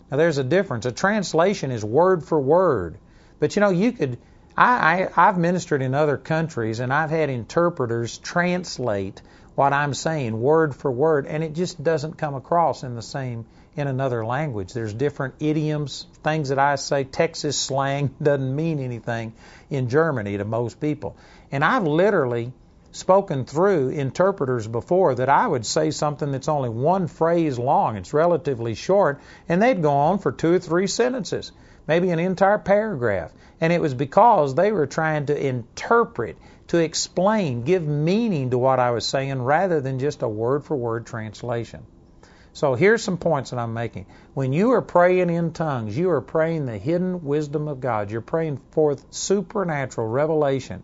Now there's a difference. A translation is word for word. But you know, you could I, I I've ministered in other countries and I've had interpreters translate what I'm saying word for word and it just doesn't come across in the same in another language. There's different idioms, things that I say. Texas slang <laughs> doesn't mean anything in Germany to most people. And I've literally spoken through interpreters before that I would say something that's only one phrase long. It's relatively short, and they'd go on for two or three sentences, maybe an entire paragraph. And it was because they were trying to interpret, to explain, give meaning to what I was saying rather than just a word for word translation. So here's some points that I'm making. When you are praying in tongues, you are praying the hidden wisdom of God. You're praying forth supernatural revelation.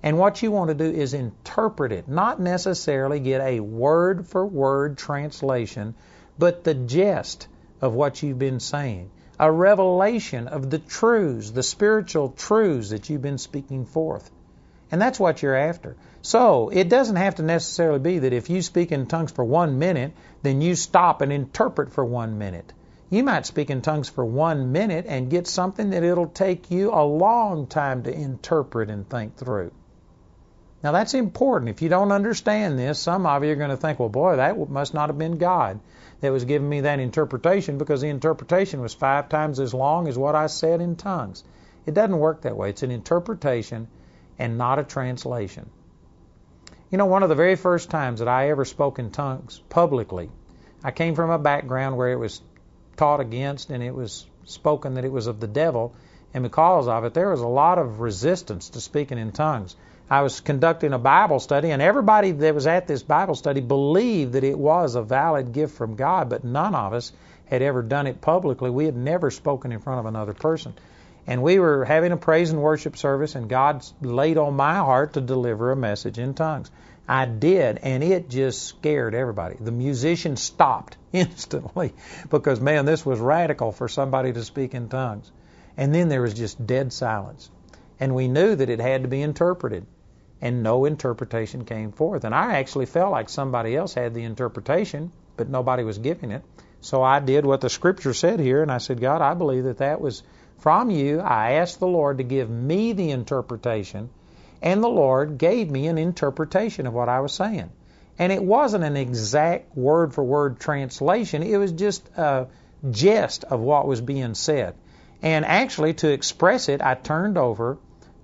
And what you want to do is interpret it, not necessarily get a word for word translation, but the gist of what you've been saying. A revelation of the truths, the spiritual truths that you've been speaking forth. And that's what you're after. So it doesn't have to necessarily be that if you speak in tongues for one minute, then you stop and interpret for one minute. You might speak in tongues for one minute and get something that it'll take you a long time to interpret and think through. Now that's important. If you don't understand this, some of you are going to think, well, boy, that must not have been God that was giving me that interpretation because the interpretation was five times as long as what I said in tongues. It doesn't work that way. It's an interpretation and not a translation. You know, one of the very first times that I ever spoke in tongues publicly, I came from a background where it was taught against and it was spoken that it was of the devil, and because of it, there was a lot of resistance to speaking in tongues. I was conducting a Bible study, and everybody that was at this Bible study believed that it was a valid gift from God, but none of us had ever done it publicly. We had never spoken in front of another person. And we were having a praise and worship service, and God laid on my heart to deliver a message in tongues. I did, and it just scared everybody. The musician stopped <laughs> instantly because, man, this was radical for somebody to speak in tongues. And then there was just dead silence. And we knew that it had to be interpreted, and no interpretation came forth. And I actually felt like somebody else had the interpretation, but nobody was giving it. So I did what the scripture said here, and I said, God, I believe that that was from you. I asked the Lord to give me the interpretation, and the Lord gave me an interpretation of what I was saying. And it wasn't an exact word for word translation, it was just a gist of what was being said. And actually, to express it, I turned over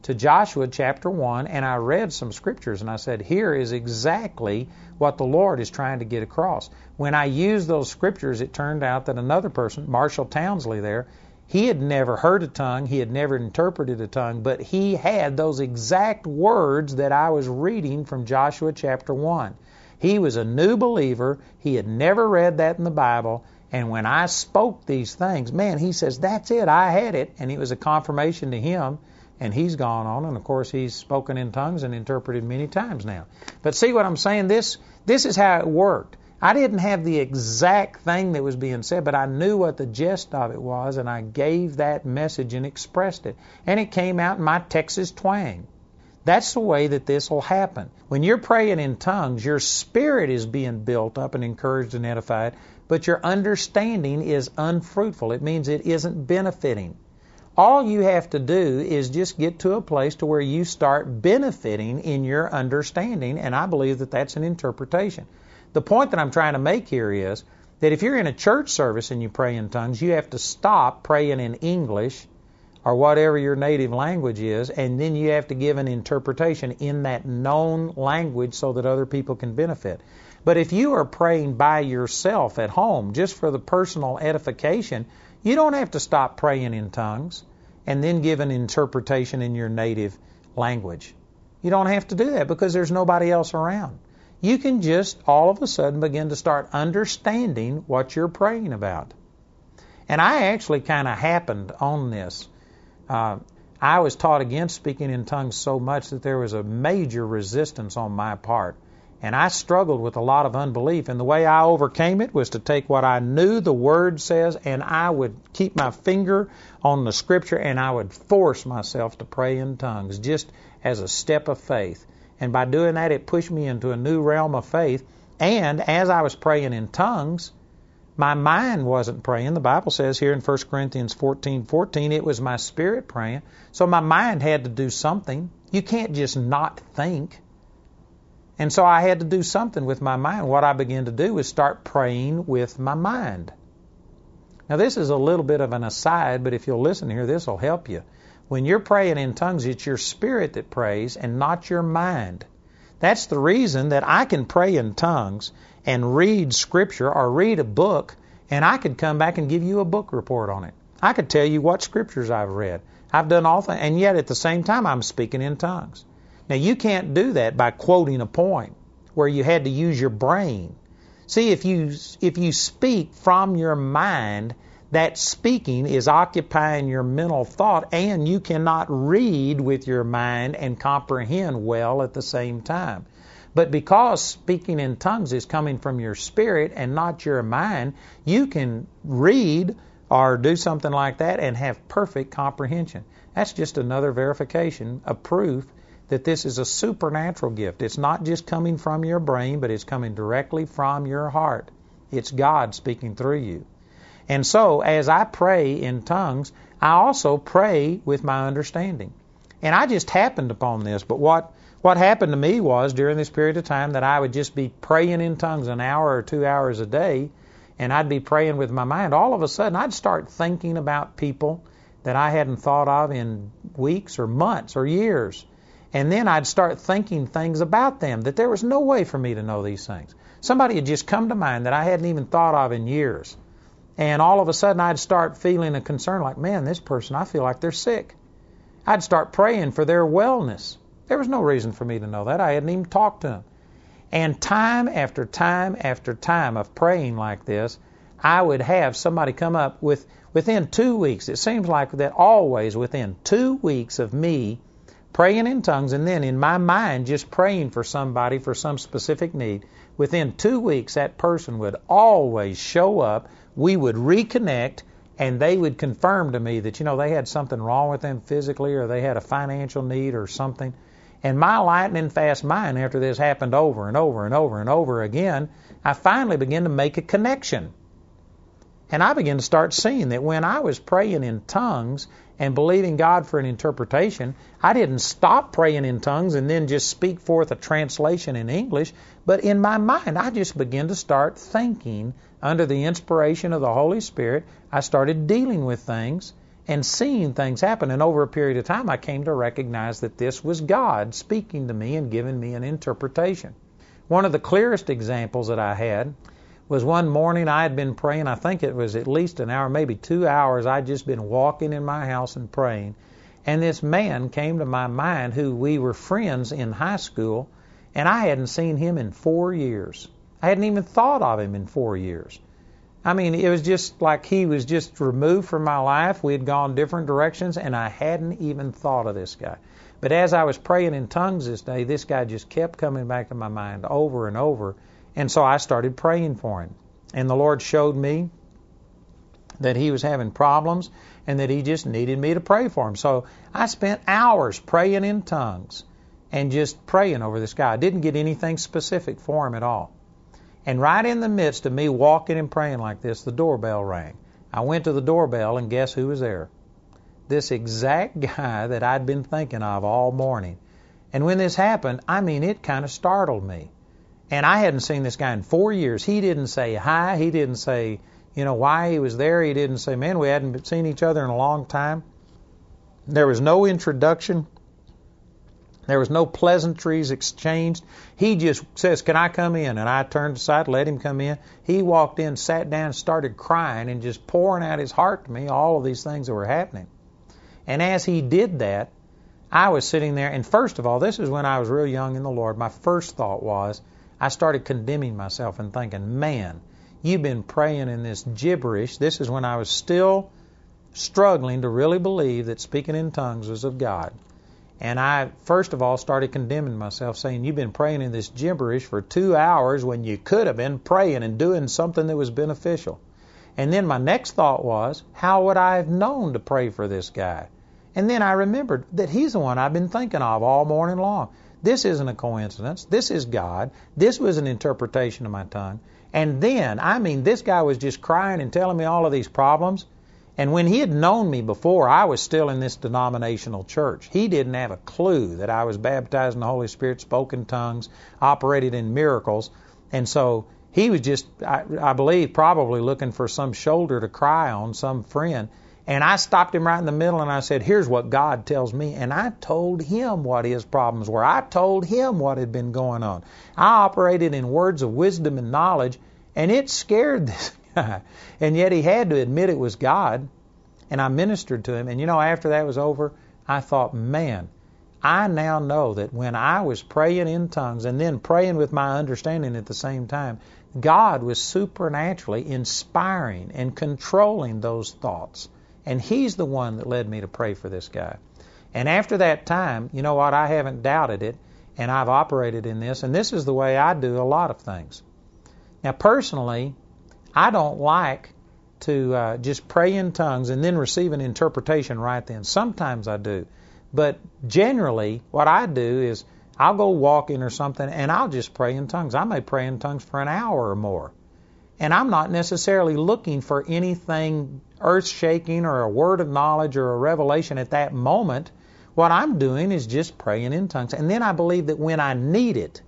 to Joshua chapter 1 and I read some scriptures and I said, Here is exactly what the Lord is trying to get across. When I used those scriptures, it turned out that another person, Marshall Townsley, there, he had never heard a tongue, he had never interpreted a tongue, but he had those exact words that I was reading from Joshua chapter 1. He was a new believer, he had never read that in the Bible, and when I spoke these things, man, he says, That's it, I had it. And it was a confirmation to him and he's gone on, and of course he's spoken in tongues and interpreted many times now. But see what I'm saying? This this is how it worked. I didn't have the exact thing that was being said, but I knew what the gist of it was, and I gave that message and expressed it. And it came out in my Texas twang. That's the way that this will happen. When you're praying in tongues, your spirit is being built up and encouraged and edified, but your understanding is unfruitful. It means it isn't benefiting. All you have to do is just get to a place to where you start benefiting in your understanding, and I believe that that's an interpretation. The point that I'm trying to make here is that if you're in a church service and you pray in tongues, you have to stop praying in English or whatever your native language is, and then you have to give an interpretation in that known language so that other people can benefit. But if you are praying by yourself at home, just for the personal edification, you don't have to stop praying in tongues and then give an interpretation in your native language. You don't have to do that because there's nobody else around. You can just all of a sudden begin to start understanding what you're praying about. And I actually kind of happened on this. Uh, I was taught against speaking in tongues so much that there was a major resistance on my part. And I struggled with a lot of unbelief. And the way I overcame it was to take what I knew the Word says, and I would keep my finger on the Scripture, and I would force myself to pray in tongues just as a step of faith. And by doing that, it pushed me into a new realm of faith. And as I was praying in tongues, my mind wasn't praying. The Bible says here in 1 Corinthians 14 14, it was my spirit praying. So my mind had to do something. You can't just not think. And so I had to do something with my mind. What I began to do was start praying with my mind. Now, this is a little bit of an aside, but if you'll listen here, this will help you. When you're praying in tongues, it's your spirit that prays and not your mind. That's the reason that I can pray in tongues and read scripture or read a book, and I could come back and give you a book report on it. I could tell you what scriptures I've read. I've done all things, and yet at the same time, I'm speaking in tongues. Now, you can't do that by quoting a point where you had to use your brain. See, if you, if you speak from your mind, that speaking is occupying your mental thought, and you cannot read with your mind and comprehend well at the same time. But because speaking in tongues is coming from your spirit and not your mind, you can read or do something like that and have perfect comprehension. That's just another verification, a proof that this is a supernatural gift. It's not just coming from your brain, but it's coming directly from your heart. It's God speaking through you. And so, as I pray in tongues, I also pray with my understanding. And I just happened upon this, but what what happened to me was during this period of time that I would just be praying in tongues an hour or two hours a day, and I'd be praying with my mind. All of a sudden, I'd start thinking about people that I hadn't thought of in weeks or months or years. And then I'd start thinking things about them that there was no way for me to know these things. Somebody had just come to mind that I hadn't even thought of in years. And all of a sudden I'd start feeling a concern like, man, this person, I feel like they're sick. I'd start praying for their wellness. There was no reason for me to know that. I hadn't even talked to them. And time after time after time of praying like this, I would have somebody come up with within two weeks. It seems like that always within two weeks of me praying in tongues, and then in my mind just praying for somebody for some specific need. Within two weeks, that person would always show up. We would reconnect, and they would confirm to me that, you know, they had something wrong with them physically or they had a financial need or something. And my lightning fast mind, after this happened over and over and over and over again, I finally began to make a connection. And I began to start seeing that when I was praying in tongues, and believing God for an interpretation, I didn't stop praying in tongues and then just speak forth a translation in English, but in my mind, I just began to start thinking under the inspiration of the Holy Spirit. I started dealing with things and seeing things happen. And over a period of time, I came to recognize that this was God speaking to me and giving me an interpretation. One of the clearest examples that I had was one morning I had been praying. I think it was at least an hour, maybe two hours. I'd just been walking in my house and praying. And this man came to my mind who we were friends in high school, and I hadn't seen him in four years. I hadn't even thought of him in four years. I mean, it was just like he was just removed from my life. We had gone different directions, and I hadn't even thought of this guy. But as I was praying in tongues this day, this guy just kept coming back to my mind over and over. And so I started praying for him. And the Lord showed me that he was having problems and that he just needed me to pray for him. So I spent hours praying in tongues and just praying over this guy. I didn't get anything specific for him at all. And right in the midst of me walking and praying like this, the doorbell rang. I went to the doorbell, and guess who was there? This exact guy that I'd been thinking of all morning. And when this happened, I mean, it kind of startled me. And I hadn't seen this guy in four years. He didn't say hi. He didn't say, you know, why he was there. He didn't say, man, we hadn't seen each other in a long time. There was no introduction. There was no pleasantries exchanged. He just says, Can I come in? And I turned aside, let him come in. He walked in, sat down, started crying, and just pouring out his heart to me, all of these things that were happening. And as he did that, I was sitting there, and first of all, this is when I was real young in the Lord. My first thought was, I started condemning myself and thinking, man, you've been praying in this gibberish. This is when I was still struggling to really believe that speaking in tongues was of God. And I, first of all, started condemning myself, saying, You've been praying in this gibberish for two hours when you could have been praying and doing something that was beneficial. And then my next thought was, How would I have known to pray for this guy? And then I remembered that he's the one I've been thinking of all morning long. This isn't a coincidence. This is God. This was an interpretation of my tongue. And then, I mean, this guy was just crying and telling me all of these problems. And when he had known me before, I was still in this denominational church. He didn't have a clue that I was baptized in the Holy Spirit, spoke in tongues, operated in miracles. And so he was just, I, I believe, probably looking for some shoulder to cry on, some friend. And I stopped him right in the middle and I said, Here's what God tells me. And I told him what his problems were. I told him what had been going on. I operated in words of wisdom and knowledge, and it scared <laughs> this guy. And yet he had to admit it was God. And I ministered to him. And you know, after that was over, I thought, man, I now know that when I was praying in tongues and then praying with my understanding at the same time, God was supernaturally inspiring and controlling those thoughts. And He's the one that led me to pray for this guy. And after that time, you know what? I haven't doubted it, and I've operated in this, and this is the way I do a lot of things. Now, personally, I don't like to uh, just pray in tongues and then receive an interpretation right then. Sometimes I do. But generally, what I do is I'll go walking or something and I'll just pray in tongues. I may pray in tongues for an hour or more. And I'm not necessarily looking for anything earth shaking or a word of knowledge or a revelation at that moment. What I'm doing is just praying in tongues. And then I believe that when I need it,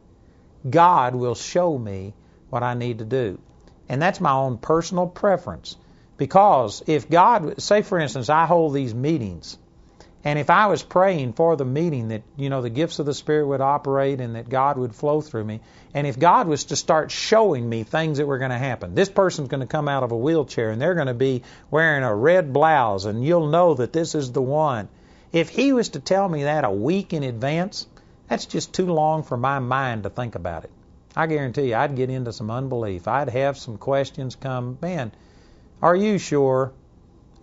God will show me what I need to do. And that's my own personal preference. Because if God, say for instance, I hold these meetings, and if I was praying for the meeting that, you know, the gifts of the Spirit would operate and that God would flow through me, and if God was to start showing me things that were going to happen, this person's going to come out of a wheelchair and they're going to be wearing a red blouse and you'll know that this is the one. If He was to tell me that a week in advance, that's just too long for my mind to think about it. I guarantee you, I'd get into some unbelief. I'd have some questions come, man, are you sure?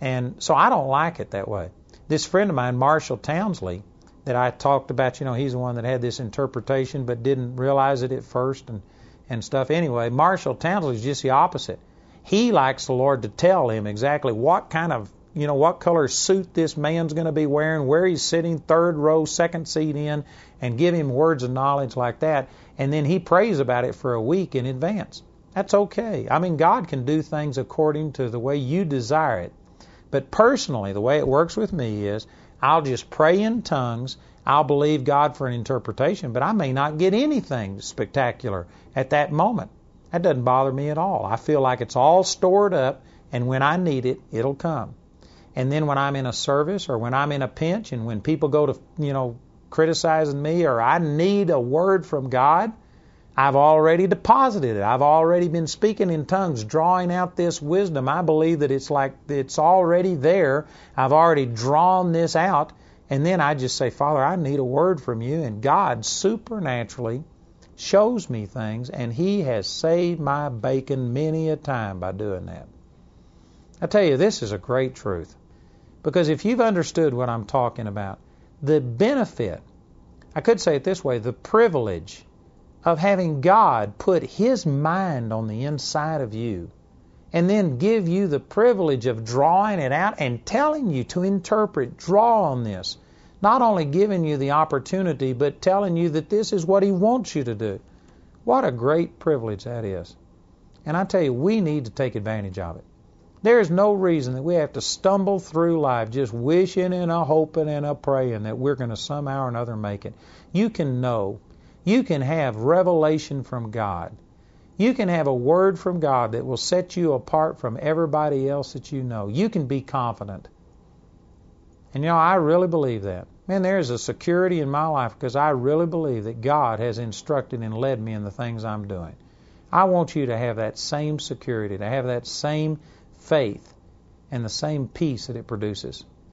And so I don't like it that way. This friend of mine, Marshall Townsley, that I talked about, you know, he's the one that had this interpretation but didn't realize it at first and, and stuff. Anyway, Marshall Townsley is just the opposite. He likes the Lord to tell him exactly what kind of, you know, what color suit this man's going to be wearing, where he's sitting, third row, second seat in, and give him words of knowledge like that and then he prays about it for a week in advance. That's okay. I mean, God can do things according to the way you desire it. But personally, the way it works with me is I'll just pray in tongues. I'll believe God for an interpretation, but I may not get anything spectacular at that moment. That doesn't bother me at all. I feel like it's all stored up, and when I need it, it'll come. And then when I'm in a service or when I'm in a pinch and when people go to, you know, criticizing me or I need a word from God, I've already deposited it. I've already been speaking in tongues, drawing out this wisdom. I believe that it's like it's already there. I've already drawn this out. And then I just say, Father, I need a word from you. And God supernaturally shows me things, and He has saved my bacon many a time by doing that. I tell you, this is a great truth. Because if you've understood what I'm talking about, the benefit, I could say it this way, the privilege of having God put His mind on the inside of you and then give you the privilege of drawing it out and telling you to interpret, draw on this. Not only giving you the opportunity, but telling you that this is what He wants you to do. What a great privilege that is. And I tell you, we need to take advantage of it. There is no reason that we have to stumble through life just wishing and a hoping and a praying that we're going to somehow or another make it. You can know. You can have revelation from God. You can have a word from God that will set you apart from everybody else that you know. You can be confident. And you know, I really believe that. Man, there is a security in my life because I really believe that God has instructed and led me in the things I'm doing. I want you to have that same security, to have that same faith and the same peace that it produces.